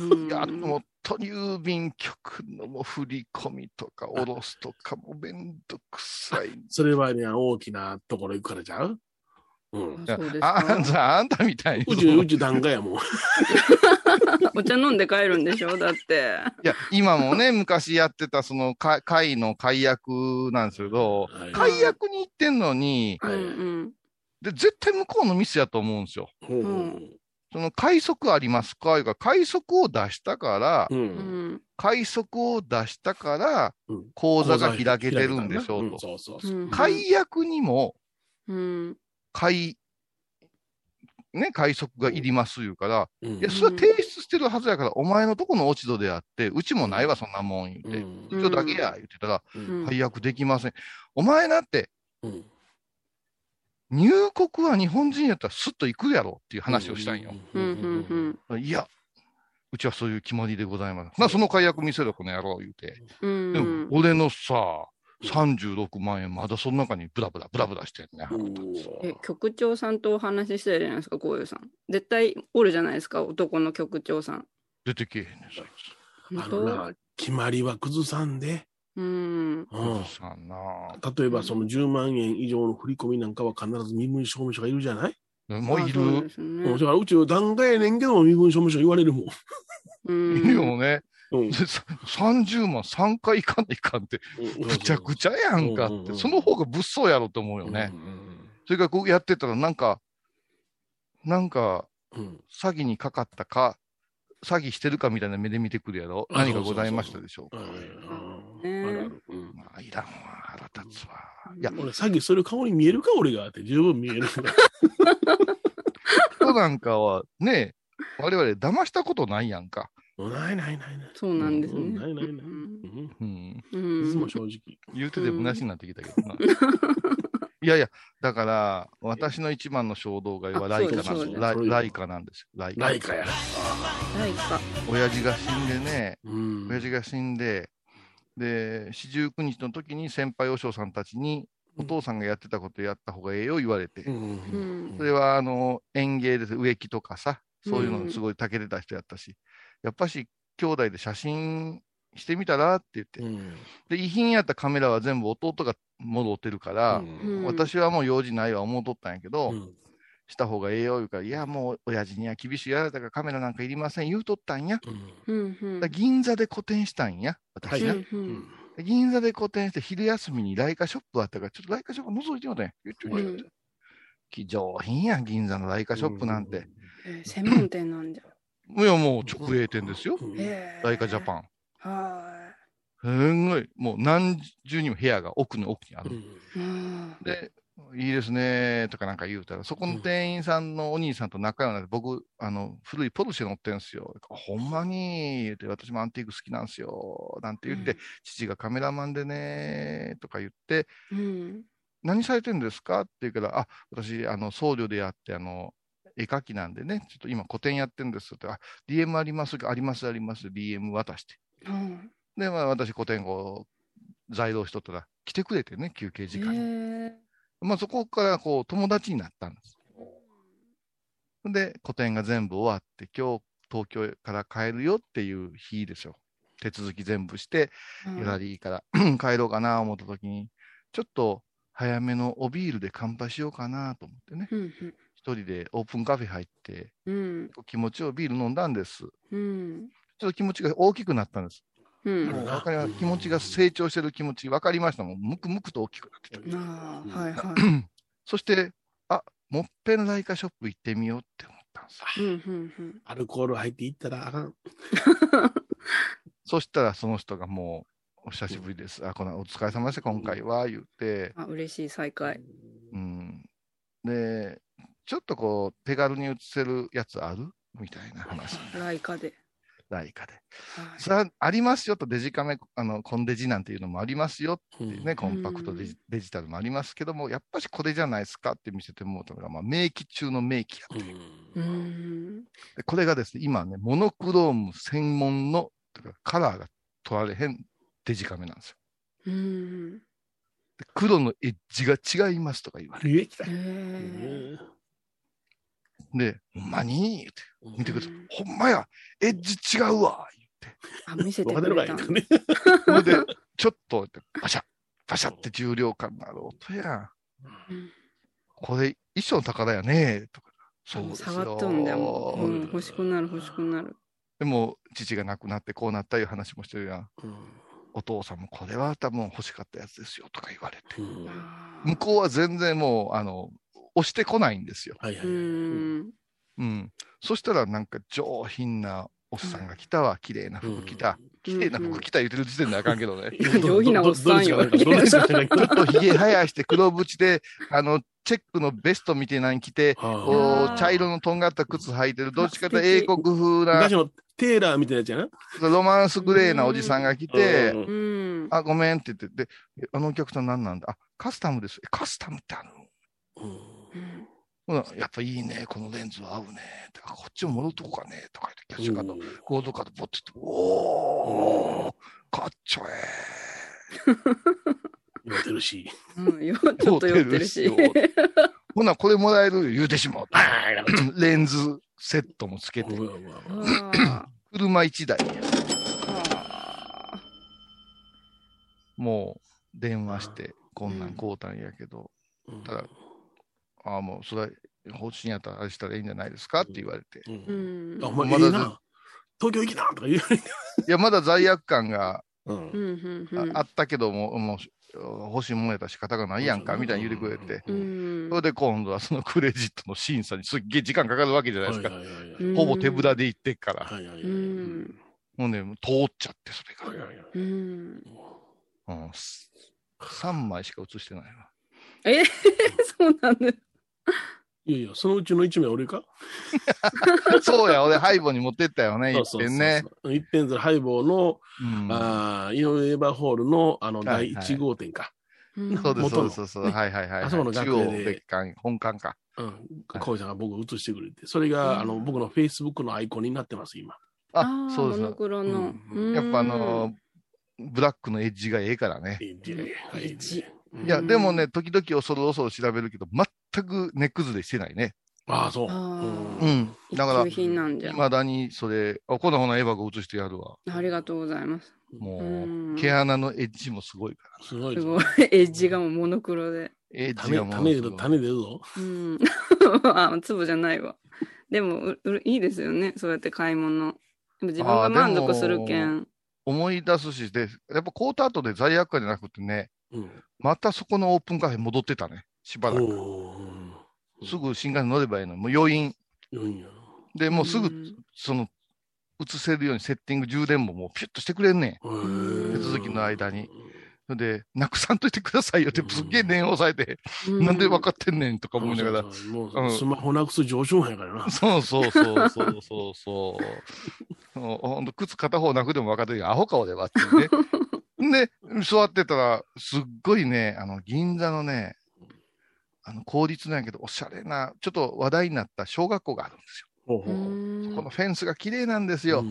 うんいや、もう、と郵便局のもう振り込みとか、下ろすとかもめんどくさい。それはね、大きなところ行くからちゃう？うん。あそうですああんか。た、あんたみたいに。うち、うち檀家やもん。お茶飲んで帰るんでしょ？だって。いや、今もね、昔やってた、その、か会の解約なんですけど、はい解約に行ってんのに、うんはいうん。で、絶対向こうのミスやと思うんですよ。その、快速ありますか？いうか、快速を出したから、う。うんん。快速を出したからうん、口座が開けてるんでしょううんと。そうそうそうう。ん解約にも、うん。解、ね、快速がいります言うから、うんいや、それは提出してるはずやから、お前のとこの落ち度であって、うちもないわ、そんなもん言うて。うちだけや、言ってたら、うん解約できません。お前だって、うん入国は日本人やったらスッと行くやろっていう話をしたんよ。うんうんうんいや、うちはそういう決まりでございます。な、その解約見せろ、この野郎、言うて。うんでも、俺のさ、36万円、まだその中にブラブラ、ブラブラしてんね。腹立つわえ、局長さんとお話ししてるじゃないですか、こういうさん。絶対おるじゃないですか、男の局長さん。出てけえへんねん、そいつ。あのな、決まりは崩さんで、うん。うん。例えばその10万円以上の振り込みなんかは必ず身分証明書がいるじゃない、もういる？うん。だからうちは段階やねんけども身分証明書言われるもん。うん。いるよね。うん。でさ30万3回いかんといかんって、ぐちゃぐちゃやんかって、その方が物騒やろと思うよね。それからこうやってたら、なんか、なんか、詐欺にかかったか、詐欺してるかみたいな目で見てくるやろ？あ何かございましたでしょうか。うんまあ、いらんわ、腹立つわ。いや、俺、詐欺する顔に見えるか、俺がって十分見える。人なんかはね、我々騙したことないやんか。ないないないない。そうなんですね。うんないないない。うんうんうん。うんいつも正直。言うてて虚しになってきたけどな。いやいや、だから、私の一番の衝動買いはあライカなんですライカなんです。ライカ。ライカや。ライカ。親父が死んでね、うん親父が死んで、で、四十九日の時に先輩和尚さんたちに、お父さんがやってたことやった方がええよ言われて、それはあの園芸です、植木とかさ、そういうのにすごい長けてた人やったし、やっぱし兄弟で写真してみたらって言って、うん。で、遺品やったカメラは全部弟が戻ってるから、うん。私はもう用事ないわ思うとったんやけど、うんした方がええよ言うから、いや、もう親父には厳しいやられたからカメラなんかいりません言うとったんや。うん銀座で個展したんや、私な。はいうんで銀座で個展して昼休みにライカショップあったから、ちょっとライカショップ覗いてよね。言ってうん上品や、銀座のライカショップなんて。えー専門店なんじゃ。いや、もう直営店ですよ。うんへーライカジャパン。はすんごい、もう何重にも部屋が奥に奥にある。うんい。うんで、いいですねとかなんか言うたら、そこの店員さんのお兄さんと仲良くなって、僕、あの、古いポルシェ乗ってんすよ。ほんまに、言うて、私もアンティーク好きなんすよ。なんて言って、父がカメラマンでねとか言って、うん。何されてんですか？って言うから、あ、私、あの、僧侶であって、あの、絵描きなんでね、ちょっと今個展やってんですって、あ、DM ありますか？あります、あります、DM 渡して。うんで、まあ、私、個展を在労しとったら、来てくれてね、休憩時間に。へまあ、そこから、こう、友達になったんです。で、個展が全部終わって、今日、東京から帰るよっていう日ですよ。手続き全部して、ーゆらりいいから、帰ろうかな思った時に、ちょっと早めのおビールで乾杯しようかなと思ってね、うん一人でオープンカフェ入って、うん気持ちをビール飲んだんです。ちょうんっと気持ちが大きくなったんです。うんもうわかります気持ちが成長してる気持ち、分かりましたもん。むくむくと大きくなってきた。ああはいはい。そして、あ、もっぺんライカショップ行ってみようって思ったんです。うんうんうんアルコール入っていったらあかん。そしたらその人がもう、お久しぶりです。あ、このお疲れ様でした、今回は、言って、あ嬉しい再会。うん。で、ちょっとこう、手軽に写せるやつある？みたいな話。ライカで。ライカで。はいそれはありますよと、デジカメ、あの、コンデジなんていうのもありますよっていうね、うんコンパクトデジデジタルもありますけども、やっぱしこれじゃないですかって見せてもらったのが、まあ、名機中の名機やって。うん。でこれがですね、今ね、モノクローム専門の、カラーが取られへんデジカメなんですよ。うん。で黒のエッジが違いますとか言われえ、来た。で、ほんまに言って、見てくださいうん。ほんまや、エッジ違うわ言って。あ見せてくれた。で、ちょっと、バシャッ、バシャって重量感のある音や。うんこれ、衣装の宝やねとか。そうですよ。触っとんだもん。うん欲しくなる欲しくなる。でも、父が亡くなってこうなったいう話もしてるやん。お父さんもこれは多分欲しかったやつですよとか言われて。うんあ向こうは全然もう、あの、押してこないんですよ。ーはいはいうはい。ん。うん。そしたらなんか上品なおっさんが来たわ。綺麗な服着た。綺麗な服着た言うてる時点であかんけどね。上品なおっさんよちょっと髭生やして黒縁で、あの、チェックのベストみたいなの着て、こう、茶色のとんがった靴履いてる、どっちかと英国風な昔、のテーラーみたいなやつやな。ロマンスグレーなおじさんが来てうん、うん。あ、ごめんって言って、で、えあのお客さん何なんだあ、カスタムです。えカスタムってあるのうんほなやっぱいいね、このレンズは合うね。てかこっちも戻っとこうかね。とか言って、キャッシュカード、コードカードポッて言って、おー、かっちょえ言われてるし。うん、よちょっと酔ってるし。酔ってるし。ほな、これもらえる？言うてしまう。レンズセットもつけて。車一台、あもう電話して、こんなん買うたんやけど、うんただああ、もうそれ、方針やったらあれしたらいいんじゃないですかって言われて。ううんん。あ、お前、まだええな。東京行きなとか言う いや、まだ罪悪感がうん。ああったけども、もう欲しいもんやったら仕方がないやんか、みたいに言ってくれて。うんそれで今度はそのクレジットの審査にすっげえ時間かかるわけじゃないですか。はいはいはいはいうんほぼ手ぶらで行ってっから。もうね、もう通っちゃって、それが。はいはいはいうん。うん。3枚しか写してないわ。え？そうなんだ。いやいや、そのうちの一名俺か？そうや、俺、ハイボに持ってったよね、一そうそうそう遍ね。一遍ずつハイボーの、うんああ、井上エバーホールの、あの、はい第1号店か。うんそうです、そうです、そうです。ねはいはいはい。あそこの別館、本館か。うん。小井さんが僕を映してくれて、それが、あの、僕のフェイスブックのアイコンになってます、今。ああ、そうですモノ。クロの。うんやっぱあのー、ブラックのエッジがええからね。エッジねはいエッジうんいや、でもね、時々恐る恐る調べるけど、全く値崩れしてないね。ああ、そう。あうん。だから、一級品なんじゃ。未だにそれ、あ、こんなほなエヴァが映してやるわ。ありがとうございます。もう毛穴のエッジもすごいから。すごいぞすごい。エッジがもうモノクロで。エッジ種、がもうすごい。種出る、種出るぞ。うん。あ、粒じゃないわ。でも、うういいですよね。そうやって買い物。自分が満足するけん。思い出すし、で、やっぱ買うた後で罪悪感じゃなくてね、うん。またそこのオープンカフェ戻ってたね。しばらく。すぐ新幹線乗ればいいの。もう余韻。うんやで、もうすぐん、その、映せるようにセッティング、充電ももうピュッとしてくれんねん。手続きの間に。で、なくさんといてくださいよって、すっげえ念を押さえて、うなんで分かってんねんとか思いながら。そうそうそうもうんうスマホなくす上昇班やからな。そうそうそうそうそうそう。ほんと、靴片方なくでも分かってるよ。アホか俺はってね。で、座ってたら、すっごいね、あの、銀座のね、あの、公立なんやけど、おしゃれな、ちょっと話題になった小学校があるんですよ。このフェンスが綺麗なんですよ。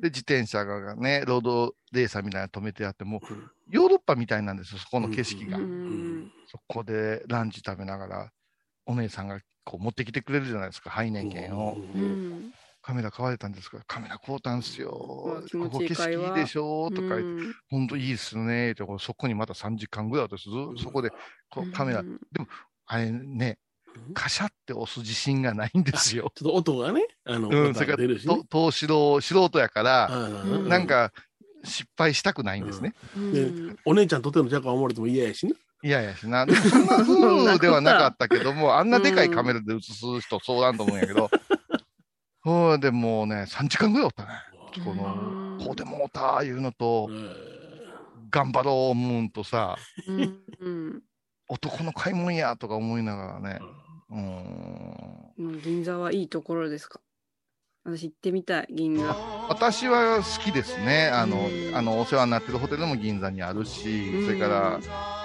で、自転車がね、ロードレーサーみたいなの止めてあって、もううん、ヨーロッパみたいなんですよ、そこの景色が。うん。そこでランチ食べながら、お姉さんがこう持ってきてくれるじゃないですか、ハイネン券を。うんカメラ買われたんですか？カメラ買うたんすよ。ここ景色いいでしょ？とか言って、うん。ほんといいっすねって、こうそこにまた3時間ぐらい私ずっとそこでこうカメラ、うん。あれね、カシャって押す自信がないんですよ。ちょっと音がね、あの、うそれから投資の素人やから、うんなん、か失敗したくないんですね。うん。お姉ちゃんとってのジャカ思われても嫌やしね。いやいやしな。でもそんな風ではなかったけども、あんなでかいカメラで映す人そうなんと思うんやけど、ほうでもうね、3時間ぐらいおったね。この、こうでもうたいうのとえ、頑張ろう思うんとさ、男の買い物やとか思いながらね。ー、うーん。銀座はいいところですか？私行ってみたい、銀座。私は好きですね。あのう、んあの、お世話になってるホテルも銀座にあるし、それから、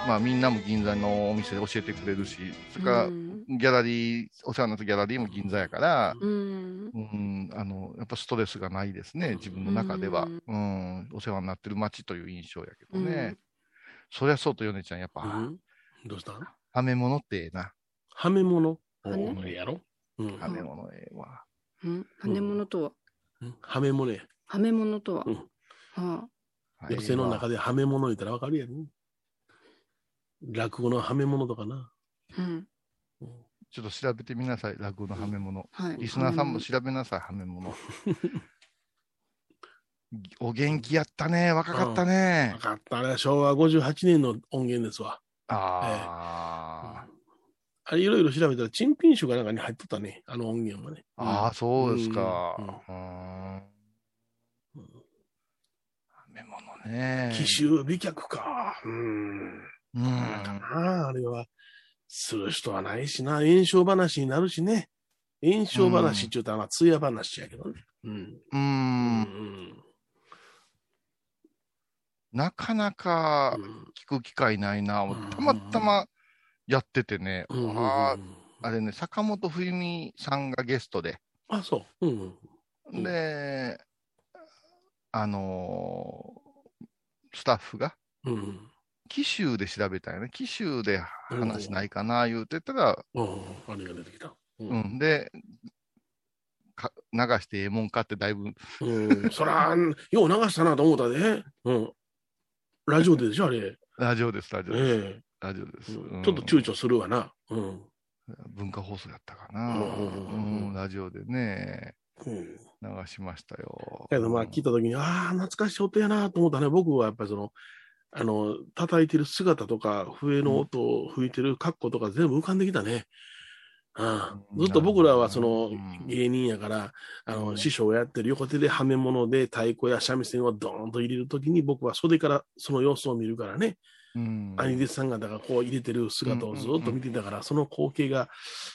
まあみんなも銀座のお店で教えてくれるし、それからう、んギャラリー、お世話になったギャラリーも銀座やから、うんうん、あの、やっぱストレスがないですね、自分の中では。うん、お世話になってる街という印象やけどね。そりゃそうと、ヨネちゃん、やっぱ、うんどうした？はめ物ってええな。はめ物？はねおええやろ？うん。はめ物ええわ。うんはめ物とは？うんはめ物や。はめ物とは？うんは寄せの中ではめ物言ったらわかるやん。落語のはめ物とかな。あうんちょっと調べてみなさい、落語のはめ物。はい。リスナーさんも調べなさい、はめ物。お元気やったね、若かったねわ。かったね。昭和58年の音源ですわ。あーあれいろいろ調べたら、珍品種がなんかに入っとったね。あの音源はね。あー、そうですか。うんうーんめ物ね。奇襲美脚か。うん。うん。なかなあれは、する人はないしな、炎症話になるしね。炎症話って言うと、まあ、通夜話やけどね。うん。う。うんん。なかなか聞く機会ないな。うんたまたまやっててね。うん。あーあれね、坂本冬美さんがゲストで。あ、そう。うん。うんで、あのースタッフが、うん。紀州で調べたよね。紀州で話ないかな、言うてたら、うん。あれが出てきた。ううん。で、か流してええもんかってだいぶ、うん。そら、よう流したなと思ったで。うん。ラジオででしょ、あれ。ラジオです、ラジオです。ええラジオです。うんちょっと躊躇するわな。うん。文化放送やったかな。うんラジオでね、うん。流しましたよ。けどまあ聞いたときに、ああ、懐かしい音やなと思ったね。僕はやっぱりその、あの、叩いてる姿とか、笛の音を吹いてる格好とか全部浮かんできたね。ああうんずっと僕らはそのうん芸人やから、あの、うん師匠をやってる横手ではめ物で太鼓や三味線をドーンと入れるときに僕は袖からその様子を見るからね。うん兄弟子さん方がこう入れてる姿をずっと見てたから、その光景が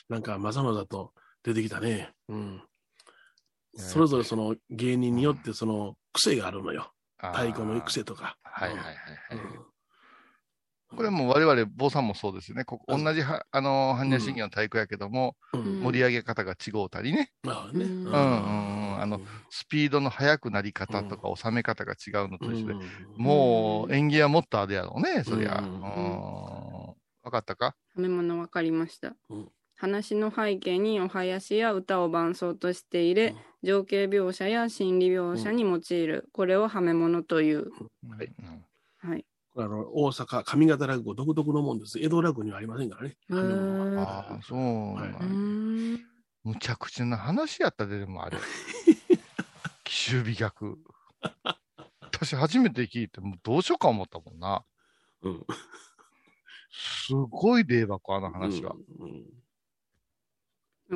なんかまざまざと出てきたね。うん。それぞれその芸人によってその癖があるのよ。太鼓の癖とか。はいはいはいはい。うんこれも我々、坊さんもそうですよね。ここうん。同じは、あの、般若心経の太鼓やけども、うん。盛り上げ方が違うたりね。まあね。うん。うんうんうん。あの、スピードの速くなり方とか収め方が違うのと一緒で。もう、演技はもっとあるやろうね、そりゃ。ううん。ん。わかったか？食べ物分かりました、うん。話の背景にお囃子や歌を伴奏として入れ、情景描写や心理描写に用いる、これをはめ物という、はいうん。はい、あの、大阪上方落語独特のもんです。江戸落語にはありませんからね。ああ、そうなむちゃくちゃな話やったで、でもあれ。奇襲美脚。私初めて聞いて、もうどうしようか思ったもんな。うん。すごい霊箱、あの話は。うん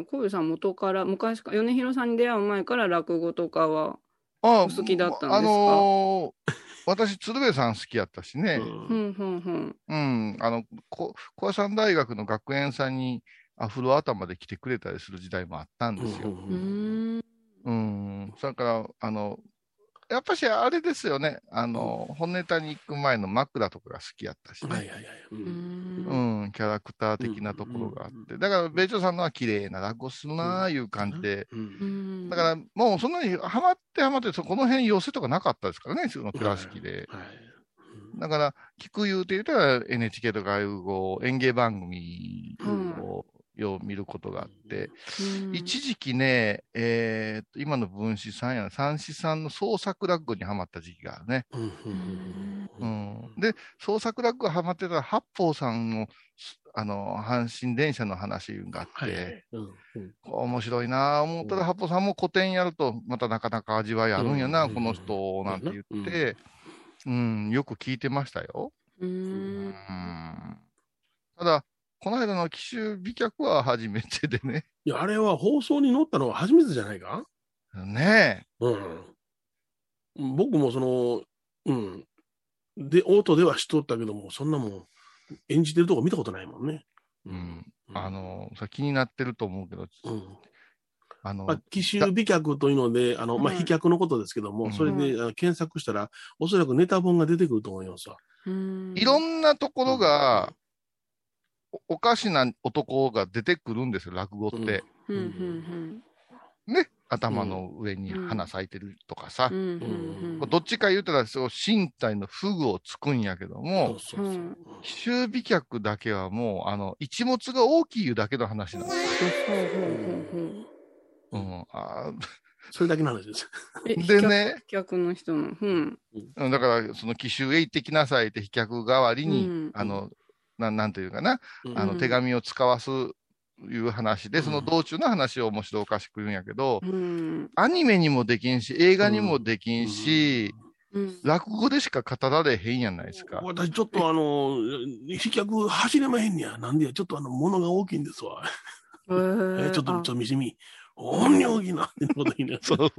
小部さん元から昔から米広さんに出会う前から落語とかはあお好きだったんですか？あのー私、鶴瓶さん好きやったしね。ふんふんふんうん。あの、こ小屋山大学の学園さんにアフロ頭で来てくれたりする時代もあったんですよ。うーんうん。それから、あの、やっぱしあれですよね。あの、本ネタに行く前の枕とかが好きやったしね。はいはいはい。ううんうんん、キャラクター的なところがあって。だから、米朝さんのは綺麗な落語するなあいう感じで。うんうんだから、もうそんなにハマってハマって、そこの辺寄せとかなかったですからね、その倉敷で。はい。だから、聞く言うて言ったら NHK とかいうこう演芸番組をよう見ることがあって、うん一時期ね、えーっと、今の文枝さんやな、三枝さんの創作落語にハマった時期があるね。うんうんううんん。で、創作落語ハマってたら、八方さんの、あの、阪神電車の話があって、はいはい。うんうん面白いなあ思ったら、八方さんも古典やると、またなかなか味わいあるんやな、うんこの人、なんて言って、うん、よく聞いてましたよ。ううんんただ、この間の奇襲美脚は初めてでね。いや、あれは放送に載ったのは初めてじゃないか？ねうん。僕もその、うん。で、オートではしとったけども、そんなもん、演じてるとこ見たことないもんね。え。うん。あ、の、さ気になってると思うけど、うん。あの、まあ、奇襲美脚というので、あの、まあ、はい飛脚のことですけども、うんそれであの検索したら、おそらくネタ本が出てくると思いますわ。うんいろんなところが、おおかしな男が出てくるんですよ、落語って。ね。頭の上に花咲いてるとかさ。どっちか言うたら、そう身体のフグをつくんやけどそも奇襲美脚だけはもう、あの、一物が大きいいうだけの話なんですうそれだけの話です。えでね。飛脚の人の。うん。ーだから、その奇襲へ行ってきなさいって飛脚代わりに、うん。あの、ななんていうかな、あの、うん手紙を使わすいう話で、その道中の話を面白おかしく言うんやけど、うんアニメにもできんし、映画にもできんし、うん落語でしか語られへんやないですか。私、ちょっとあの、飛脚走れまへんねや。なんでや、ちょっとあの、物が大きいんですわ。へー えちょっと、ちょっあと見せみ。音量儀な、みたいなこと言いな そう。そう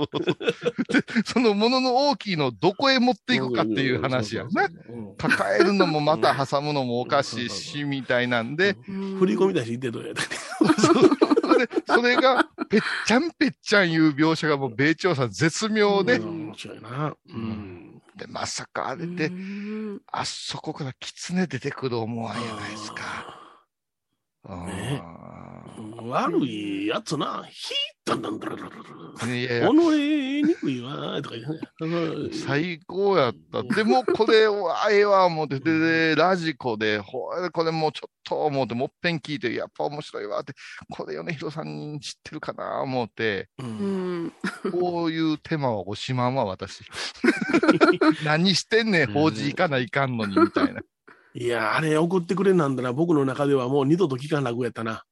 そのものの大きいのをどこへ持っていくかっていう話やね。うん抱えるのもまた挟むのもおかしいし、みたいなんで、振り込み出し言ってどうやそれそれが、ぺっちゃんぺっちゃんいう描写がもう米朝さん絶妙で、うん面白いな。うん。で、まさかあれで、うん。あそこから狐出てくる思わんやないですか。ねあ悪いやつな。ひーったんだんだららららーいにくいわ、とか言うね。最高やった。でも、これはええわ、思って、で、でラジコで、ほこれもうちょっと思って、もっぺん聞いて、やっぱ面白いわって、これ米広さん知ってるかな、思って、ううんん。こういう手間はおしまんわ、私。何してんねん、法事行かないかんのに、みたいな。いや、あれ送ってくれなんだな。僕の中ではもう二度と聞かなくやったな。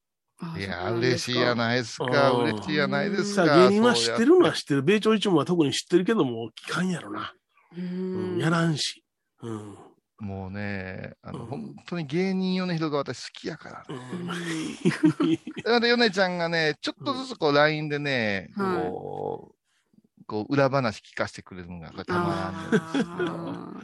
いや、嬉しいやないですか、うん嬉しいやないですか。芸人は知ってるのはそ知ってる。米朝一門は特に知ってるけども、聞かんやろな。ううん、ん。やらんし。うん。もうね、あの、うん本当に芸人米広が私好きやから。うん なので、米ちゃんがね、ちょっとずつこう LINE でね、はいこう、こう裏話聞かせてくれるのがたまらんのあ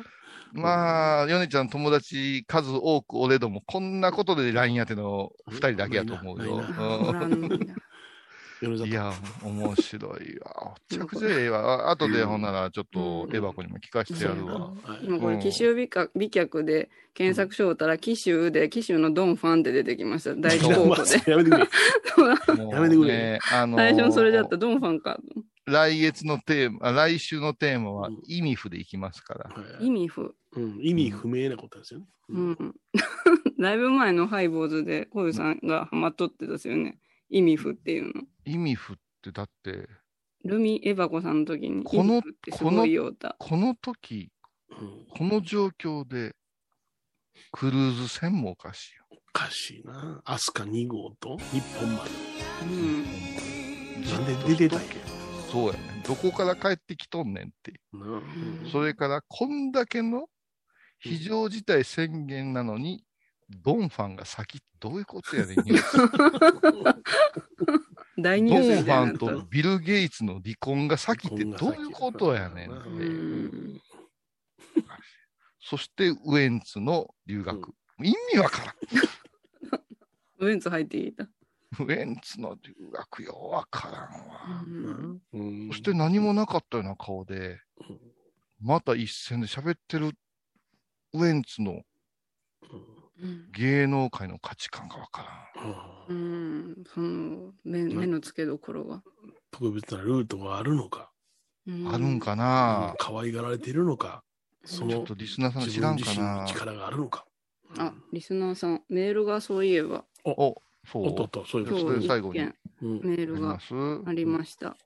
まあ、米ちゃん友達数多くおれども、こんなことで LINE やっての二人だけやと思うよ。ないや面白いわ。めちゃくちゃええわ。あ後でほんなら、ちょっとエバコにも聞かせてやるわ。はい今これ、紀州美脚美脚で検索しようたら、紀州で、紀州のドンファンって出てきました。第一候補で。やめてくれ。やめてくれ最初にそれだった、ドンファンか。来月のテーマ、あ来週のテーマはうん意味不でいきますから。はい意味不。うん意味不明なことですよね。うん。だいぶ前のハイボーズで、こういうさんがハマっとってですよね。意味不っていうの。意味不ってだって、ルミエバコさんの時に、この意味不ってすごいようた。この時、うんこの状況で、クルーズ船もおかしいよ。おかしいな。アスカ2号と日本丸。うん。なんで出てたっけ？そうやね。どこから帰ってきとんねんっていう。なそれから、こんだけの非常事態宣言なのに、ドンファンが先、どういうことやねん、ニュース 大ニュースドンファンとビル・ゲイツの離婚が先ってどういうことやねんってううん。そして、ウエンツの留学。意味わからん。ウエンツ入ってきた。ウエンツの留学よ、わからんわ、うん。そして何もなかったような顔で、また一線で喋ってるウエンツの芸能界の価値観がわからん。うん、その目目の付けどころが。特別なルートがあるのか？あるんかな、うん、可愛がられているのか？そのちょっとリスナーさん知らんかな？力があるのか？あ、リスナーさん、メールがそういえば。おおそういうこと最後に。メールがありました。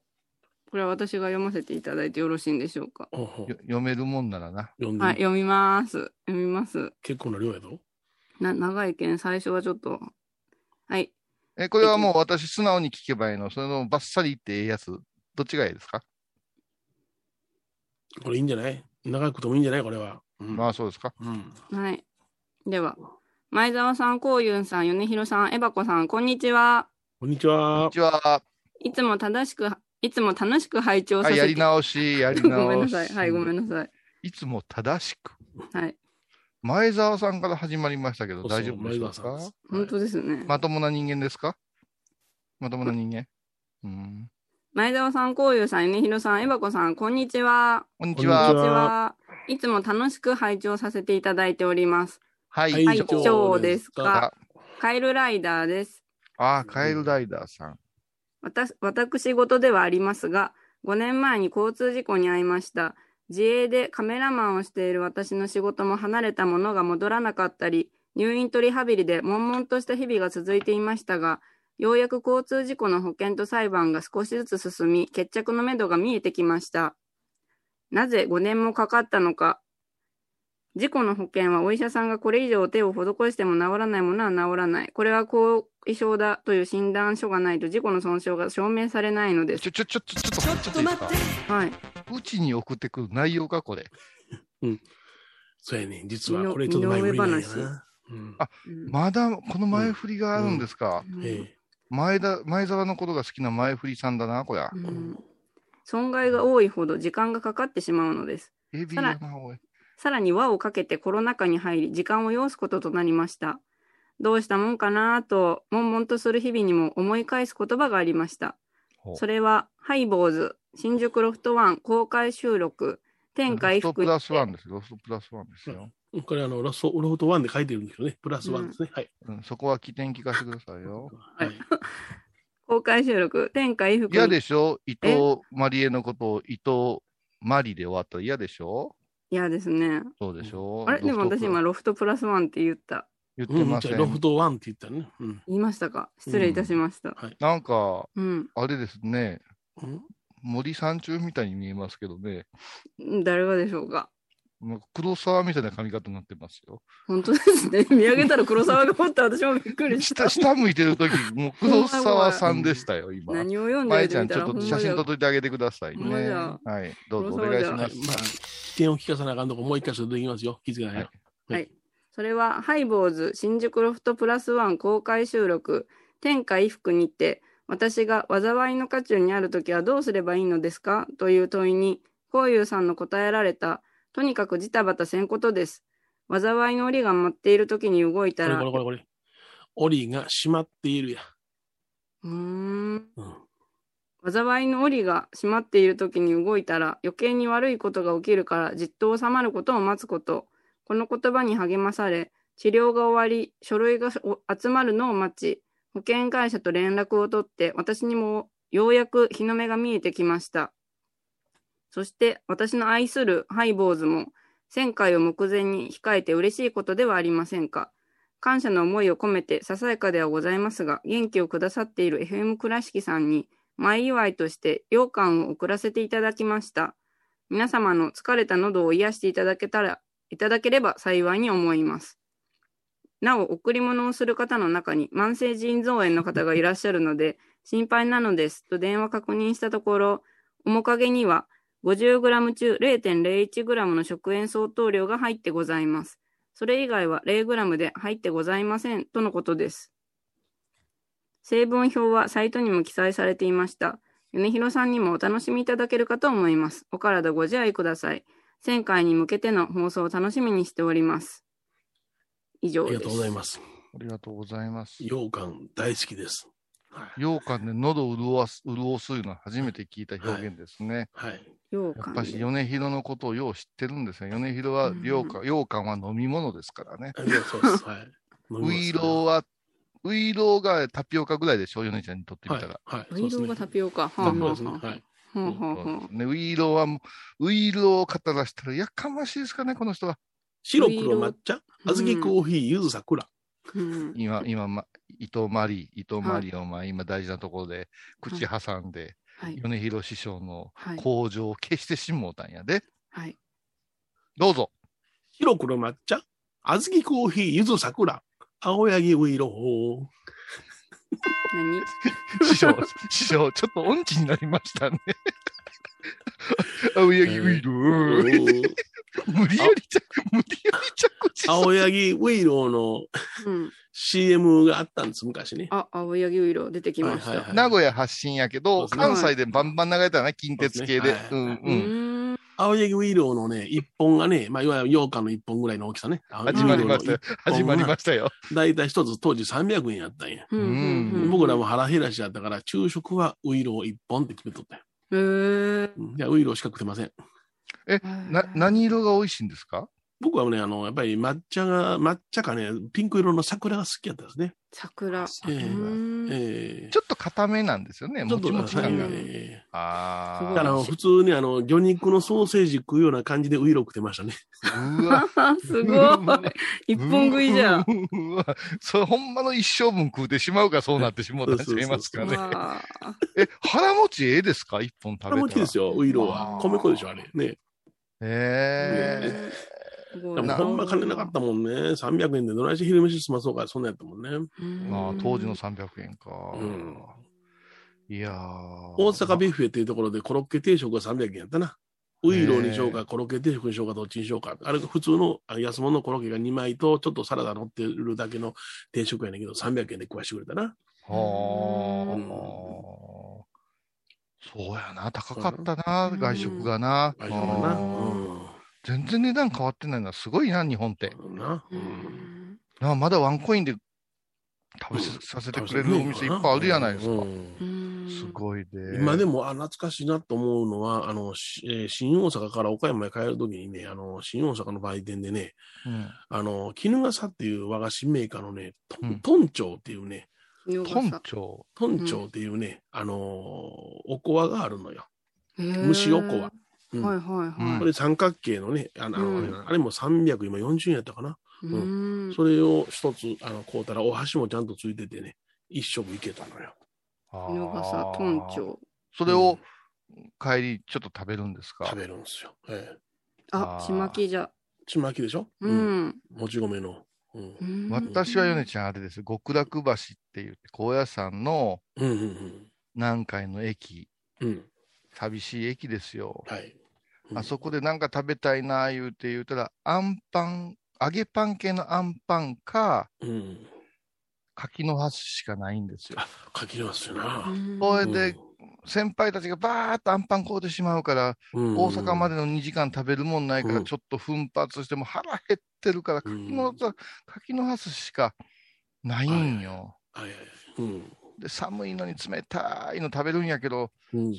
これは私が読ませていただいてよろしいんでしょうか？読めるもんならな。読はい、読みます。読みます。結構な量やぞ。な、長いけん、最初はちょっと。はい。え、これはもう私、素直に聞けばいいの？それのばっさりってええやつ？どっちがいいですか？これいいんじゃない？長くてもいいんじゃない？これは。うん、まあ、そうですか。うん、はい。では。前澤さん、こうゆんさん、米広さん、エバコさん、こんにちは。こんにちはこんに。ちは。いつも正しく、いつも楽しく拝聴さはい、せて、やり直し、やり直し。ごめんなさい。はい、ごめんなさい。いつも正しく。はい。前澤さんから始まりましたけど、大丈夫でしょうか？本当ですね。まともな人間ですか？まともな人間？うん。前澤さん、こうゆうさん、米広さん、エバコさん、こんにちは。こんにちこんにちは。こんにちは。いつも楽しく拝聴させていただいております。はい。以上長ですですか。カエルライダーです。ああ、カエルライダーさん。私私事ではありますが、5年前に交通事故に遭いました。自営でカメラマンをしている私の仕事も離れたものが戻らなかったり、入院とリハビリで悶々とした日々が続いていましたが、ようやく交通事故の保険と裁判が少しずつ進み、決着のめどが見えてきました。なぜ5年もかかったのか。事故の保険はお医者さんがこれ以上手を施しても治らないものは治らない。これは後遺症だという診断書がないと事故の損傷が証明されないのですちょ、。ちょ、ちょ、ちょ、ちょっと、ちょっといいですかはい。うちに送ってくる内容か、これ。そうやね。実はこれちょっと前振りなんやな。うんあうんまだ、この前振りがあるんですか？うんえ前田、前澤のことが好きな前振りさんだな、こりゃ。うん損害が多いほど時間がかかってしまうのです。エビやな、おい。さらに輪をかけてコロナ禍に入り、時間を要すこととなりました。どうしたもんかなぁと、悶々とする日々にも思い返す言葉がありました。それは、ハイボーズ、新宿ロフトワン公開収録、天下衣服ロフトプラスワンですよ。ロフトプラスワンですよ。これあの、ロストロフト1で書いてるんですけどね。プラス1ですね。はい。うん、そこは起点聞かせてくださいよ。はい。公開収録、天下衣服嫌でしょ？伊藤マリエのことを伊藤マリで終わったら嫌でしょ？嫌ですね。そうでしょ？あれ？でも私今ロロフトプラスワンって言った。言ってうん、ません。じゃあロフト1って言ったね。うん。言いましたか？失礼いたしました。なんか、うん。あれですね、うん？森三中みたいに見えますけどね、誰がでしょうか？なんか黒沢みたいな髪型になってますよ。本当ですね。見上げたら黒沢がおった私もびっくりした下、。下向いてる時もう黒沢さんでしたよ、今。何を読んでる舞ちゃん、ちょっと写真撮っとといてあげてくださいね。はい、どうぞお願いします。まあ、起点を聞かさなあかんとこもう一箇所できますよ。気づかないよ。はい。それは、ハイボーズ新宿ロフトプラスワン公開収録、天下衣服にて、私が災いの渦中にあるときはどうすればいいのですか？という問いに、こういうさんの答えられた、とにかくジタバタせんことです。災いの檻が待っているときに動いたら、これこれこれこれ。檻が閉まっているや。うーん。うん。災いの檻が閉まっている時に動いたら余計に悪いことが起きるからじっと収まることを待つこと。この言葉に励まされ、治療が終わり、書類がお集まるのを待ち、保険会社と連絡を取って私にもようやく日の目が見えてきました。そして私の愛するハイボーズも1000回を目前に控えて嬉しいことではありませんか。感謝の思いを込めてささやかではございますが、元気をくださっている FM 倉敷さんに前祝いとして羊羹を送らせていただきました。皆様の疲れた喉を癒していただけたら、いただければ幸いに思います。なお、贈り物をする方の中に慢性腎臓炎の方がいらっしゃるので、心配なのですと電話確認したところ、面影には 50g 中 0.01g の食塩相当量が入ってございます。それ以外は 0g で入ってございませんとのことです。成分表はサイトにも記載されていました。米広さんにもお楽しみいただけるかと思います。お体ご自愛ください。1000回に向けての放送を楽しみにしております。以上です。ありがとうございます。ありがとうございます。羊羹大好きです。はい。羊羹で喉を潤わす、潤すいうのは初めて聞いた表現ですね。はい。羊やっぱし、米広のことをよう知ってるんですよ。米広はうん羊羹、羊羹は飲み物ですからね。いやそうです。はい。ウイローは、ウイローがタピオカぐらいでしょ、米ちゃんにとってみはいたら。。はい。ウイローがタピオカ。はあタピオカですね。はい。ね、ウイローはもう、ウイローを語らしたらやかましいですかね、この人は。白黒抹茶、うん小豆コーヒー、柚子桜。うん今、今、ま、伊藤マリー、伊藤マリーを、まあ、今大事なところで、口挟んで、はい。米広師匠のはい。工場を消してしもうたんやで。はい。どうぞ。白黒抹茶、小豆コーヒー、柚子桜？青柳ウイロー。何？師匠、師匠、ちょっと音痴になりましたね。青柳ウイロー。無理やり着、無理やり着地青柳ウイローのうん。CM があったんです、昔ね。あ、青柳ウイロー出てきました。はいはいはい名古屋発信やけど、ね関西でバンバン流れたな、近鉄系で。そうですねはいうんうん。うーん。青柳ウイローのね、一本がね、まあ、いわゆる羊羹の一本ぐらいの大きさね。始まりましたよ。始まりましたよ。だいたい一つ当時300円やったんや。うん僕らも腹減らしやったから、昼食はウイロー一本って決めとったよ。へーうんいや、ウイローしか食ってません。な、何色が美味しいんですか？僕はね、あの、やっぱり抹茶が、抹茶かね、ピンク色の桜が好きやったですね。桜。えーんええちょっと固めなんですよね。もちちょっともち感があすごいだから、普通にあの、魚肉のソーセージ食うような感じでウイロー食ってましたね。あ。うわ。すごい。一本食いじゃん。うわ。それほんまの一生分食うてしまうからそうなってしまうたんちゃいますかね。え、腹持ちええですか？一本食べたら。腹持ちですよ、ウイローあー。は米粉でしょ、あれ。ね。へすごいでもなほんま金なかったもんね。300円でどないして昼飯済まそうか、そんなんやったもんね。え。まあ、当時の300円か。うんいやー大阪ビュッフェっていうところでコロッケ定食が300円やったな。ウイローにしようか、コロッケ定食にしようか、どっちにしようか。あれが普通のあ安物のコロッケが2枚と、ちょっとサラダ乗ってるだけの定食やねんけど、300円で食わしてくれたな。はあ。そうやな、高かったな、外食がな。外食がな。うん全然値段変わってないのはすごいな、日本って。な。なまだワンコインで食べさせてくれるお店いっぱいあるやないですか。すごいで。今でも、あ、懐かしいなと思うのは、あの、しえー新大阪から岡山へ帰るときにね、あの、新大阪の売店でね、うんあの、絹笠っていう和菓子メーカーのね、トントンチョウっていうね、トトンチョウ。トンチョウっていうね、あのー、おこわがあるのよ。蒸虫おこわ。うんはいはいはい。これ三角形のね、あの、うんあれも300、今40円やったかな。うんそれを一つ、あの、買うたら、お箸もちゃんとついててね、一食いけたのよ。絹笠トンチョウ。それを帰りちょっと食べるんですか？食べるんですよ。ええ。あ、ちまきじゃ。ちまきでしょ？うん。もち米の。うん。私は米ちゃんあれです。極楽橋って言って、高野山のうんうんうん。南海の駅、うん。寂しい駅ですよ。はい。あそこでなんか食べたいな言うて言うたら、あんパン、揚げパン系のあんパンか、うん。柿の葉しかないんですよ。柿の葉よな。それで、先輩たちがバーッとあんパン買うてしまうから、うん大阪までの2時間食べるもんないから、うんちょっと奮発しても腹減ってるから、柿の葉、柿の葉しかないんよ。はいはい。うん。で、寒いのに冷たいの食べるんやけど、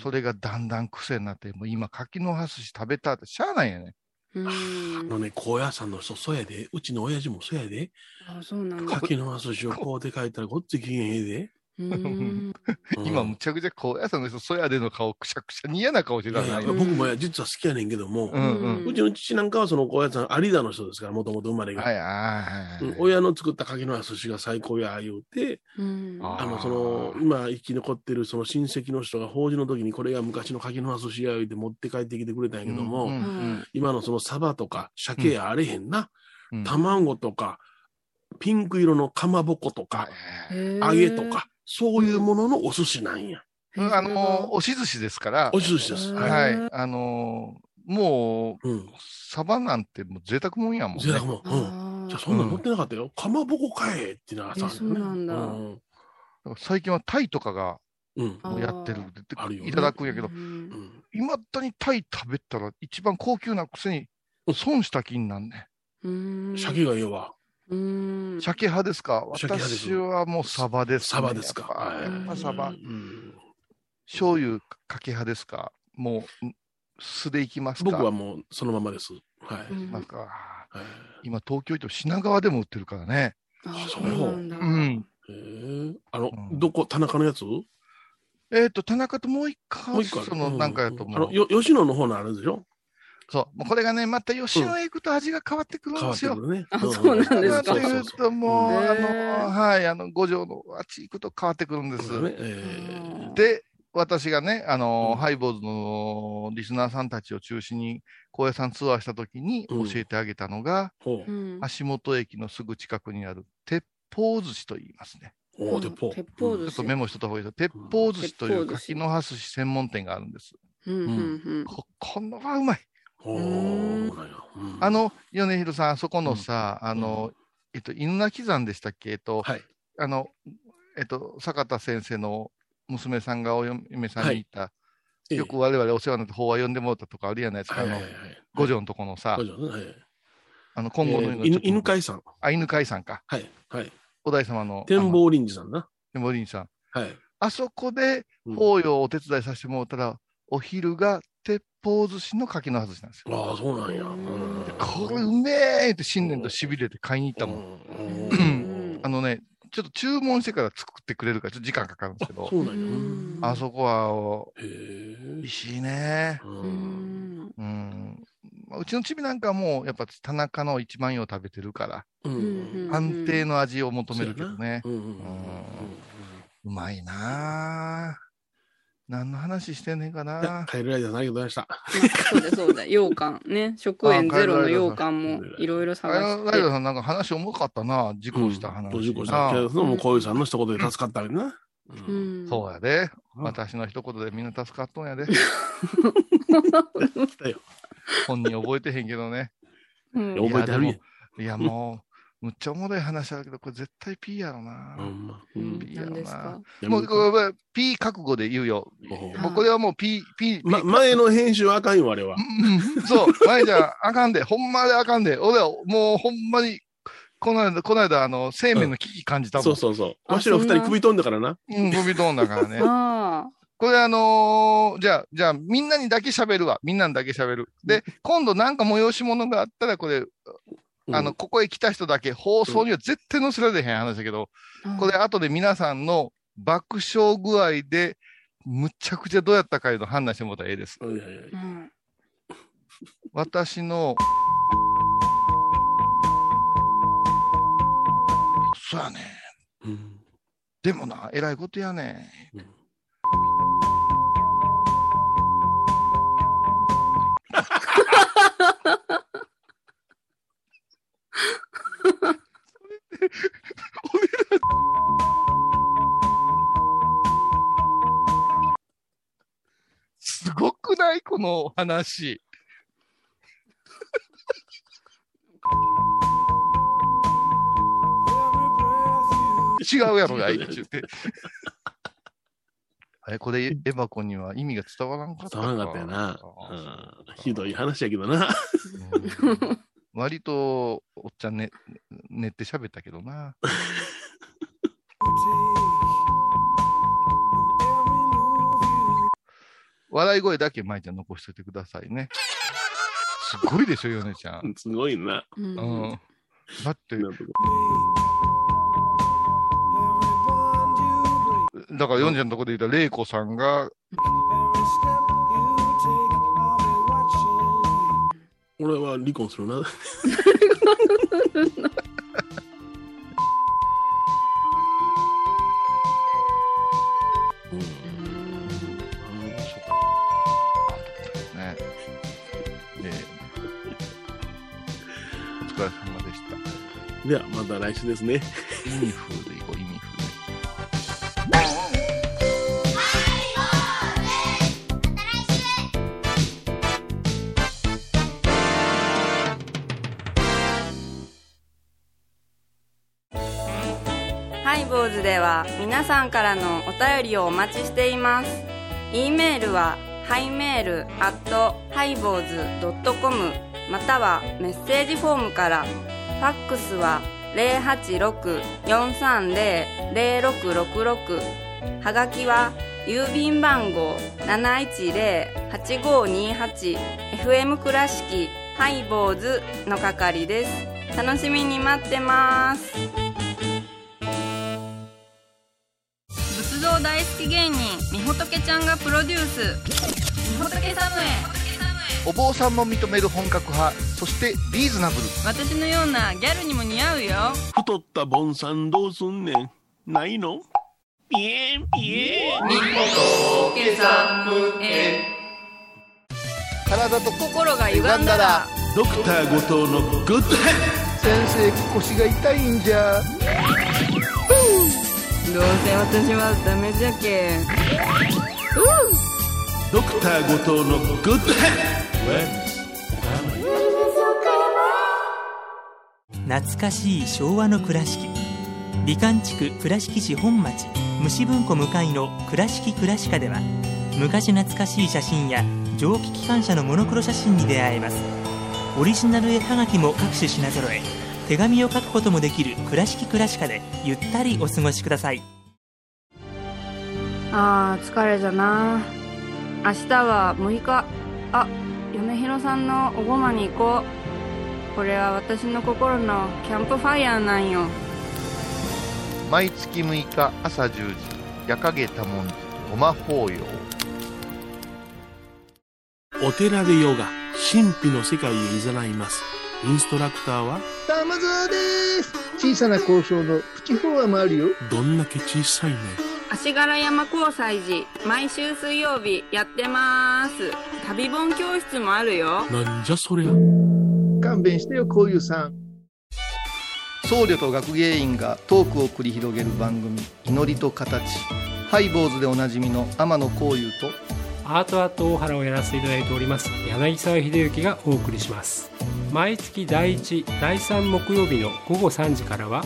それがだんだん癖になって、もう今、柿の葉寿司食べたってしゃあないよね。あのね、高野山の人、そうやで。うちの親父もそうやで。あ、そうなんだ。柿の葉寿司をこうで書いたら、ごっつ機嫌ええで。今、むちゃくちゃ高野山の人、そやでの顔、くしゃくしゃに嫌な顔していや。いやたな。僕もや実は好きやねんけども、うんうん。うちの父なんかはその高野山有田の人ですから、もともと生まれが。はいはいうん親の作った柿の葉寿司が最高や言うて、あの、その、今生き残ってるその親戚の人が法事の時にこれが昔の柿の葉寿司や言うて持って帰ってきてくれたんやけども、今のそのサバとか鮭やあれへんな、うん。卵とか、ピンク色のかまぼことか、揚げとか、そういうもののお寿司なんや。うんあの、押し寿司ですから。押し寿司ですははいい。あの、もう、サバなんてもう贅沢もんやもんね。贅沢もん。うん。じゃあそんなん持ってなかったよ。かまぼこかえってなさ、えそうなんだうん最近はタイとかがうん。やってるあるよねいただくんやけど、いまだにタイ食べたら一番高級なくせに損した気になんねん。鮭がいいわ。鮭派ですか？鮭派です。私はもうサバです、サバですか。やっぱやっぱサバ。うん。醤油かけ派ですか？もう、ん酢でいきますか？僕はもうそのままです。はい。なんか、今東京行っても品川でも売ってるからね。あ、そう。なんだ。うん。へえ。あの、どこ、田中のやつ？もえっ、と、田中ともう一個、う一個ある。その、なんかやと思う。あの、よ、吉野の方のあれでしょ？そう。もうこれがね、また吉野へ行くと味が変わってくるんですよ。変わってくるね。あそうなんですか。というと、もう、へあー。の、はい、あの、五条のあっち行くと変わってくるんです。ね。えで、私がね、あの、ハイボーズのリスナーさんたちを中心に、高野山ツアーした時に教えてあげたのが、足元駅のすぐ近くにある鉄砲寿司と言いますね。おお、鉄砲。鉄砲寿司。ちょっとメモしとった方がいいです。よ。鉄砲寿司という柿の葉寿司。専門店があるんです。うんうんうん。こ、このはうまい。あの、米広さん、あそこのさ、あの、えっと、犬鳴山でしたっけ？えっと、あの、えっと、坂田先生の娘さんがお嫁さんに行った、よく我々お世話になって法話読んでもらったとかあるやないですか、あのはいはいはい、五条のとこのさあの、今後のえー犬犬飼さん。あ、犬飼さんか。はい。はい。お大様の。展望林寺さんな。展望林さん。はい。あそこで、法要をお手伝いさせてもらったら、お昼が鉄砲寿司の柿の葉寿司なんですよ。ああ、そうなんや。これうめえって新年と痺れて買いに行ったもん。うんあのね、ちょっと注文してから作ってくれるからちょっと時間かかるんですけど、そうなんや。あそこは。美味しいね。うん。まあうちのチビなんかはもう、やっぱ田中の一番よう食べてるから、うん。安定の味を求めるけどね。うまいなあ何の話してんねんかな帰る間ありがとうございました。そうだそうだ、羊羹ね。食塩ゼロの羊羹もいろいろあ探ライして。ダーさんなんか話重かったな。事故した話。事故したけど、もうこういうさんの一言で助かったわけな。うんそうやで。私の一言でみんな助かっとんやで。本人覚えてへんけどね。うん覚えてはるやんいや、もう、むっちゃおもろい話あるけど、これ絶対 P やろな。ほんま。うん。ピーやろなもう、これ P 覚悟で言うよ。もうこれはもう P、P、ま、前の編集はあかんよ、あれは。うんそう、前じゃあかんで、ほんまであかんで。俺はもうほんまに、この間、この間、あの、生命の危機感じたもん。そうそうそう。あわしら二人首飛んだからな。うん、飛び飛んだからね。あこれあのーじゃあ、じゃあ、みんなにだけ喋るわ。みんなにだけ喋る。で、今度なんか催し物があったら、これ、あの、うん、ここへ来た人だけ、放送には絶対載せられへん話だけど、あ。これ後で皆さんの爆笑具合で、むちゃくちゃどうやったかいうの判断してもらったらええです。はいはいはいうん。私の、そうやね。うんでもな、えらいことやね。すごくない？この話。違うやろがいいって言って。あれ、これ、エヴァコには意味が伝わらんかった伝わらなかったよな。うんひどい話やけどな。うん割と、おっちゃんね、寝って喋ったけどな。笑い声だけ舞ちゃん残しといてくださいね。すごいでしょ、ヨネちゃん。すごいな。ううんん。だって、だから、ヨネちゃんのとこで言ったら、玲子さんが、俺は離婚するな。うんね。で、お疲れ様でした。では、また来週ですね。は皆さんからのお便りをお待ちしています。e メールはハイメールアットハイボーズドットコムまたはメッセージフォームから。ファックスは086-430-0666はがきは郵便番号 710-8528FM 倉敷ハイボーズの係です。楽しみに待ってます。芸人みほとけちゃんがプロデュース。みほとけサムへお坊さんも認める本格派、そしてリーズナブル。私のようなギャルにも似合うよ。太ったボンさんどうすんねん。ないの？ピエンピエン。みほとけサムへ体と心が歪んだら。ドクター後藤のグッドヘ先生腰が痛いんじゃどうせ私はダメじゃけッドクター後藤のグッドヘ懐かしい昭和の倉敷美観地区倉敷市本町虫文庫向かいの「倉敷倉歯科」では昔懐かしい写真や蒸気機関車のモノクロ写真に出会えますオリジナル絵はがきも各種品揃え手紙を書くこともできる「倉敷倉歯科」でゆったりお過ごしください。あー疲れじゃな。明日は6日。あ嫁ひろさんのおごまに行こう。これは私の心のキャンプファイヤーなんよ。毎月6日朝10時、夜影多文字、ごま法要。お寺でヨガ、神秘の世界へ誘います。インストラクターは、玉沢です。小さな交渉のプチフォアもあるよ。どんだけ小さいね。足柄山交際時毎週水曜日やってます。旅本教室もあるよ。なんじゃそりゃ。勘弁してよこういうさん。僧侶と学芸員がトークを繰り広げる番組「祈りと形」ハイボーズでおなじみの天野幸雄とアートアート大原をやらせていただいております柳沢秀幸がお送りします。毎月第1第3木曜日の午後3時からは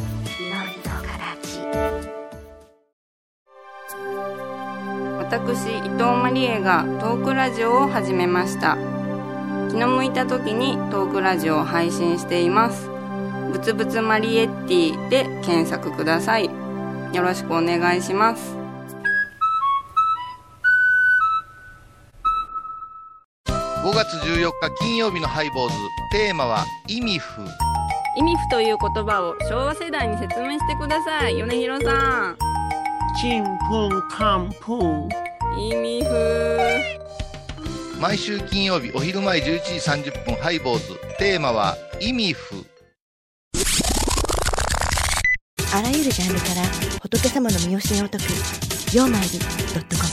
私伊藤マリエがトークラジオを始めました。気の向いた時にトークラジオを配信しています。ぶつぶつマリエッティで検索ください。よろしくお願いします。5月14日金曜日のハイボーズ。テーマは意味不。意味不という言葉を昭和世代に説明してください。米広さん。チンプンカンプン意味不。毎週金曜日お昼前11時30分ハイボーズ。テーマは意味不。あらゆるジャンルから仏様の身教えを解く「曜マイルドットコム」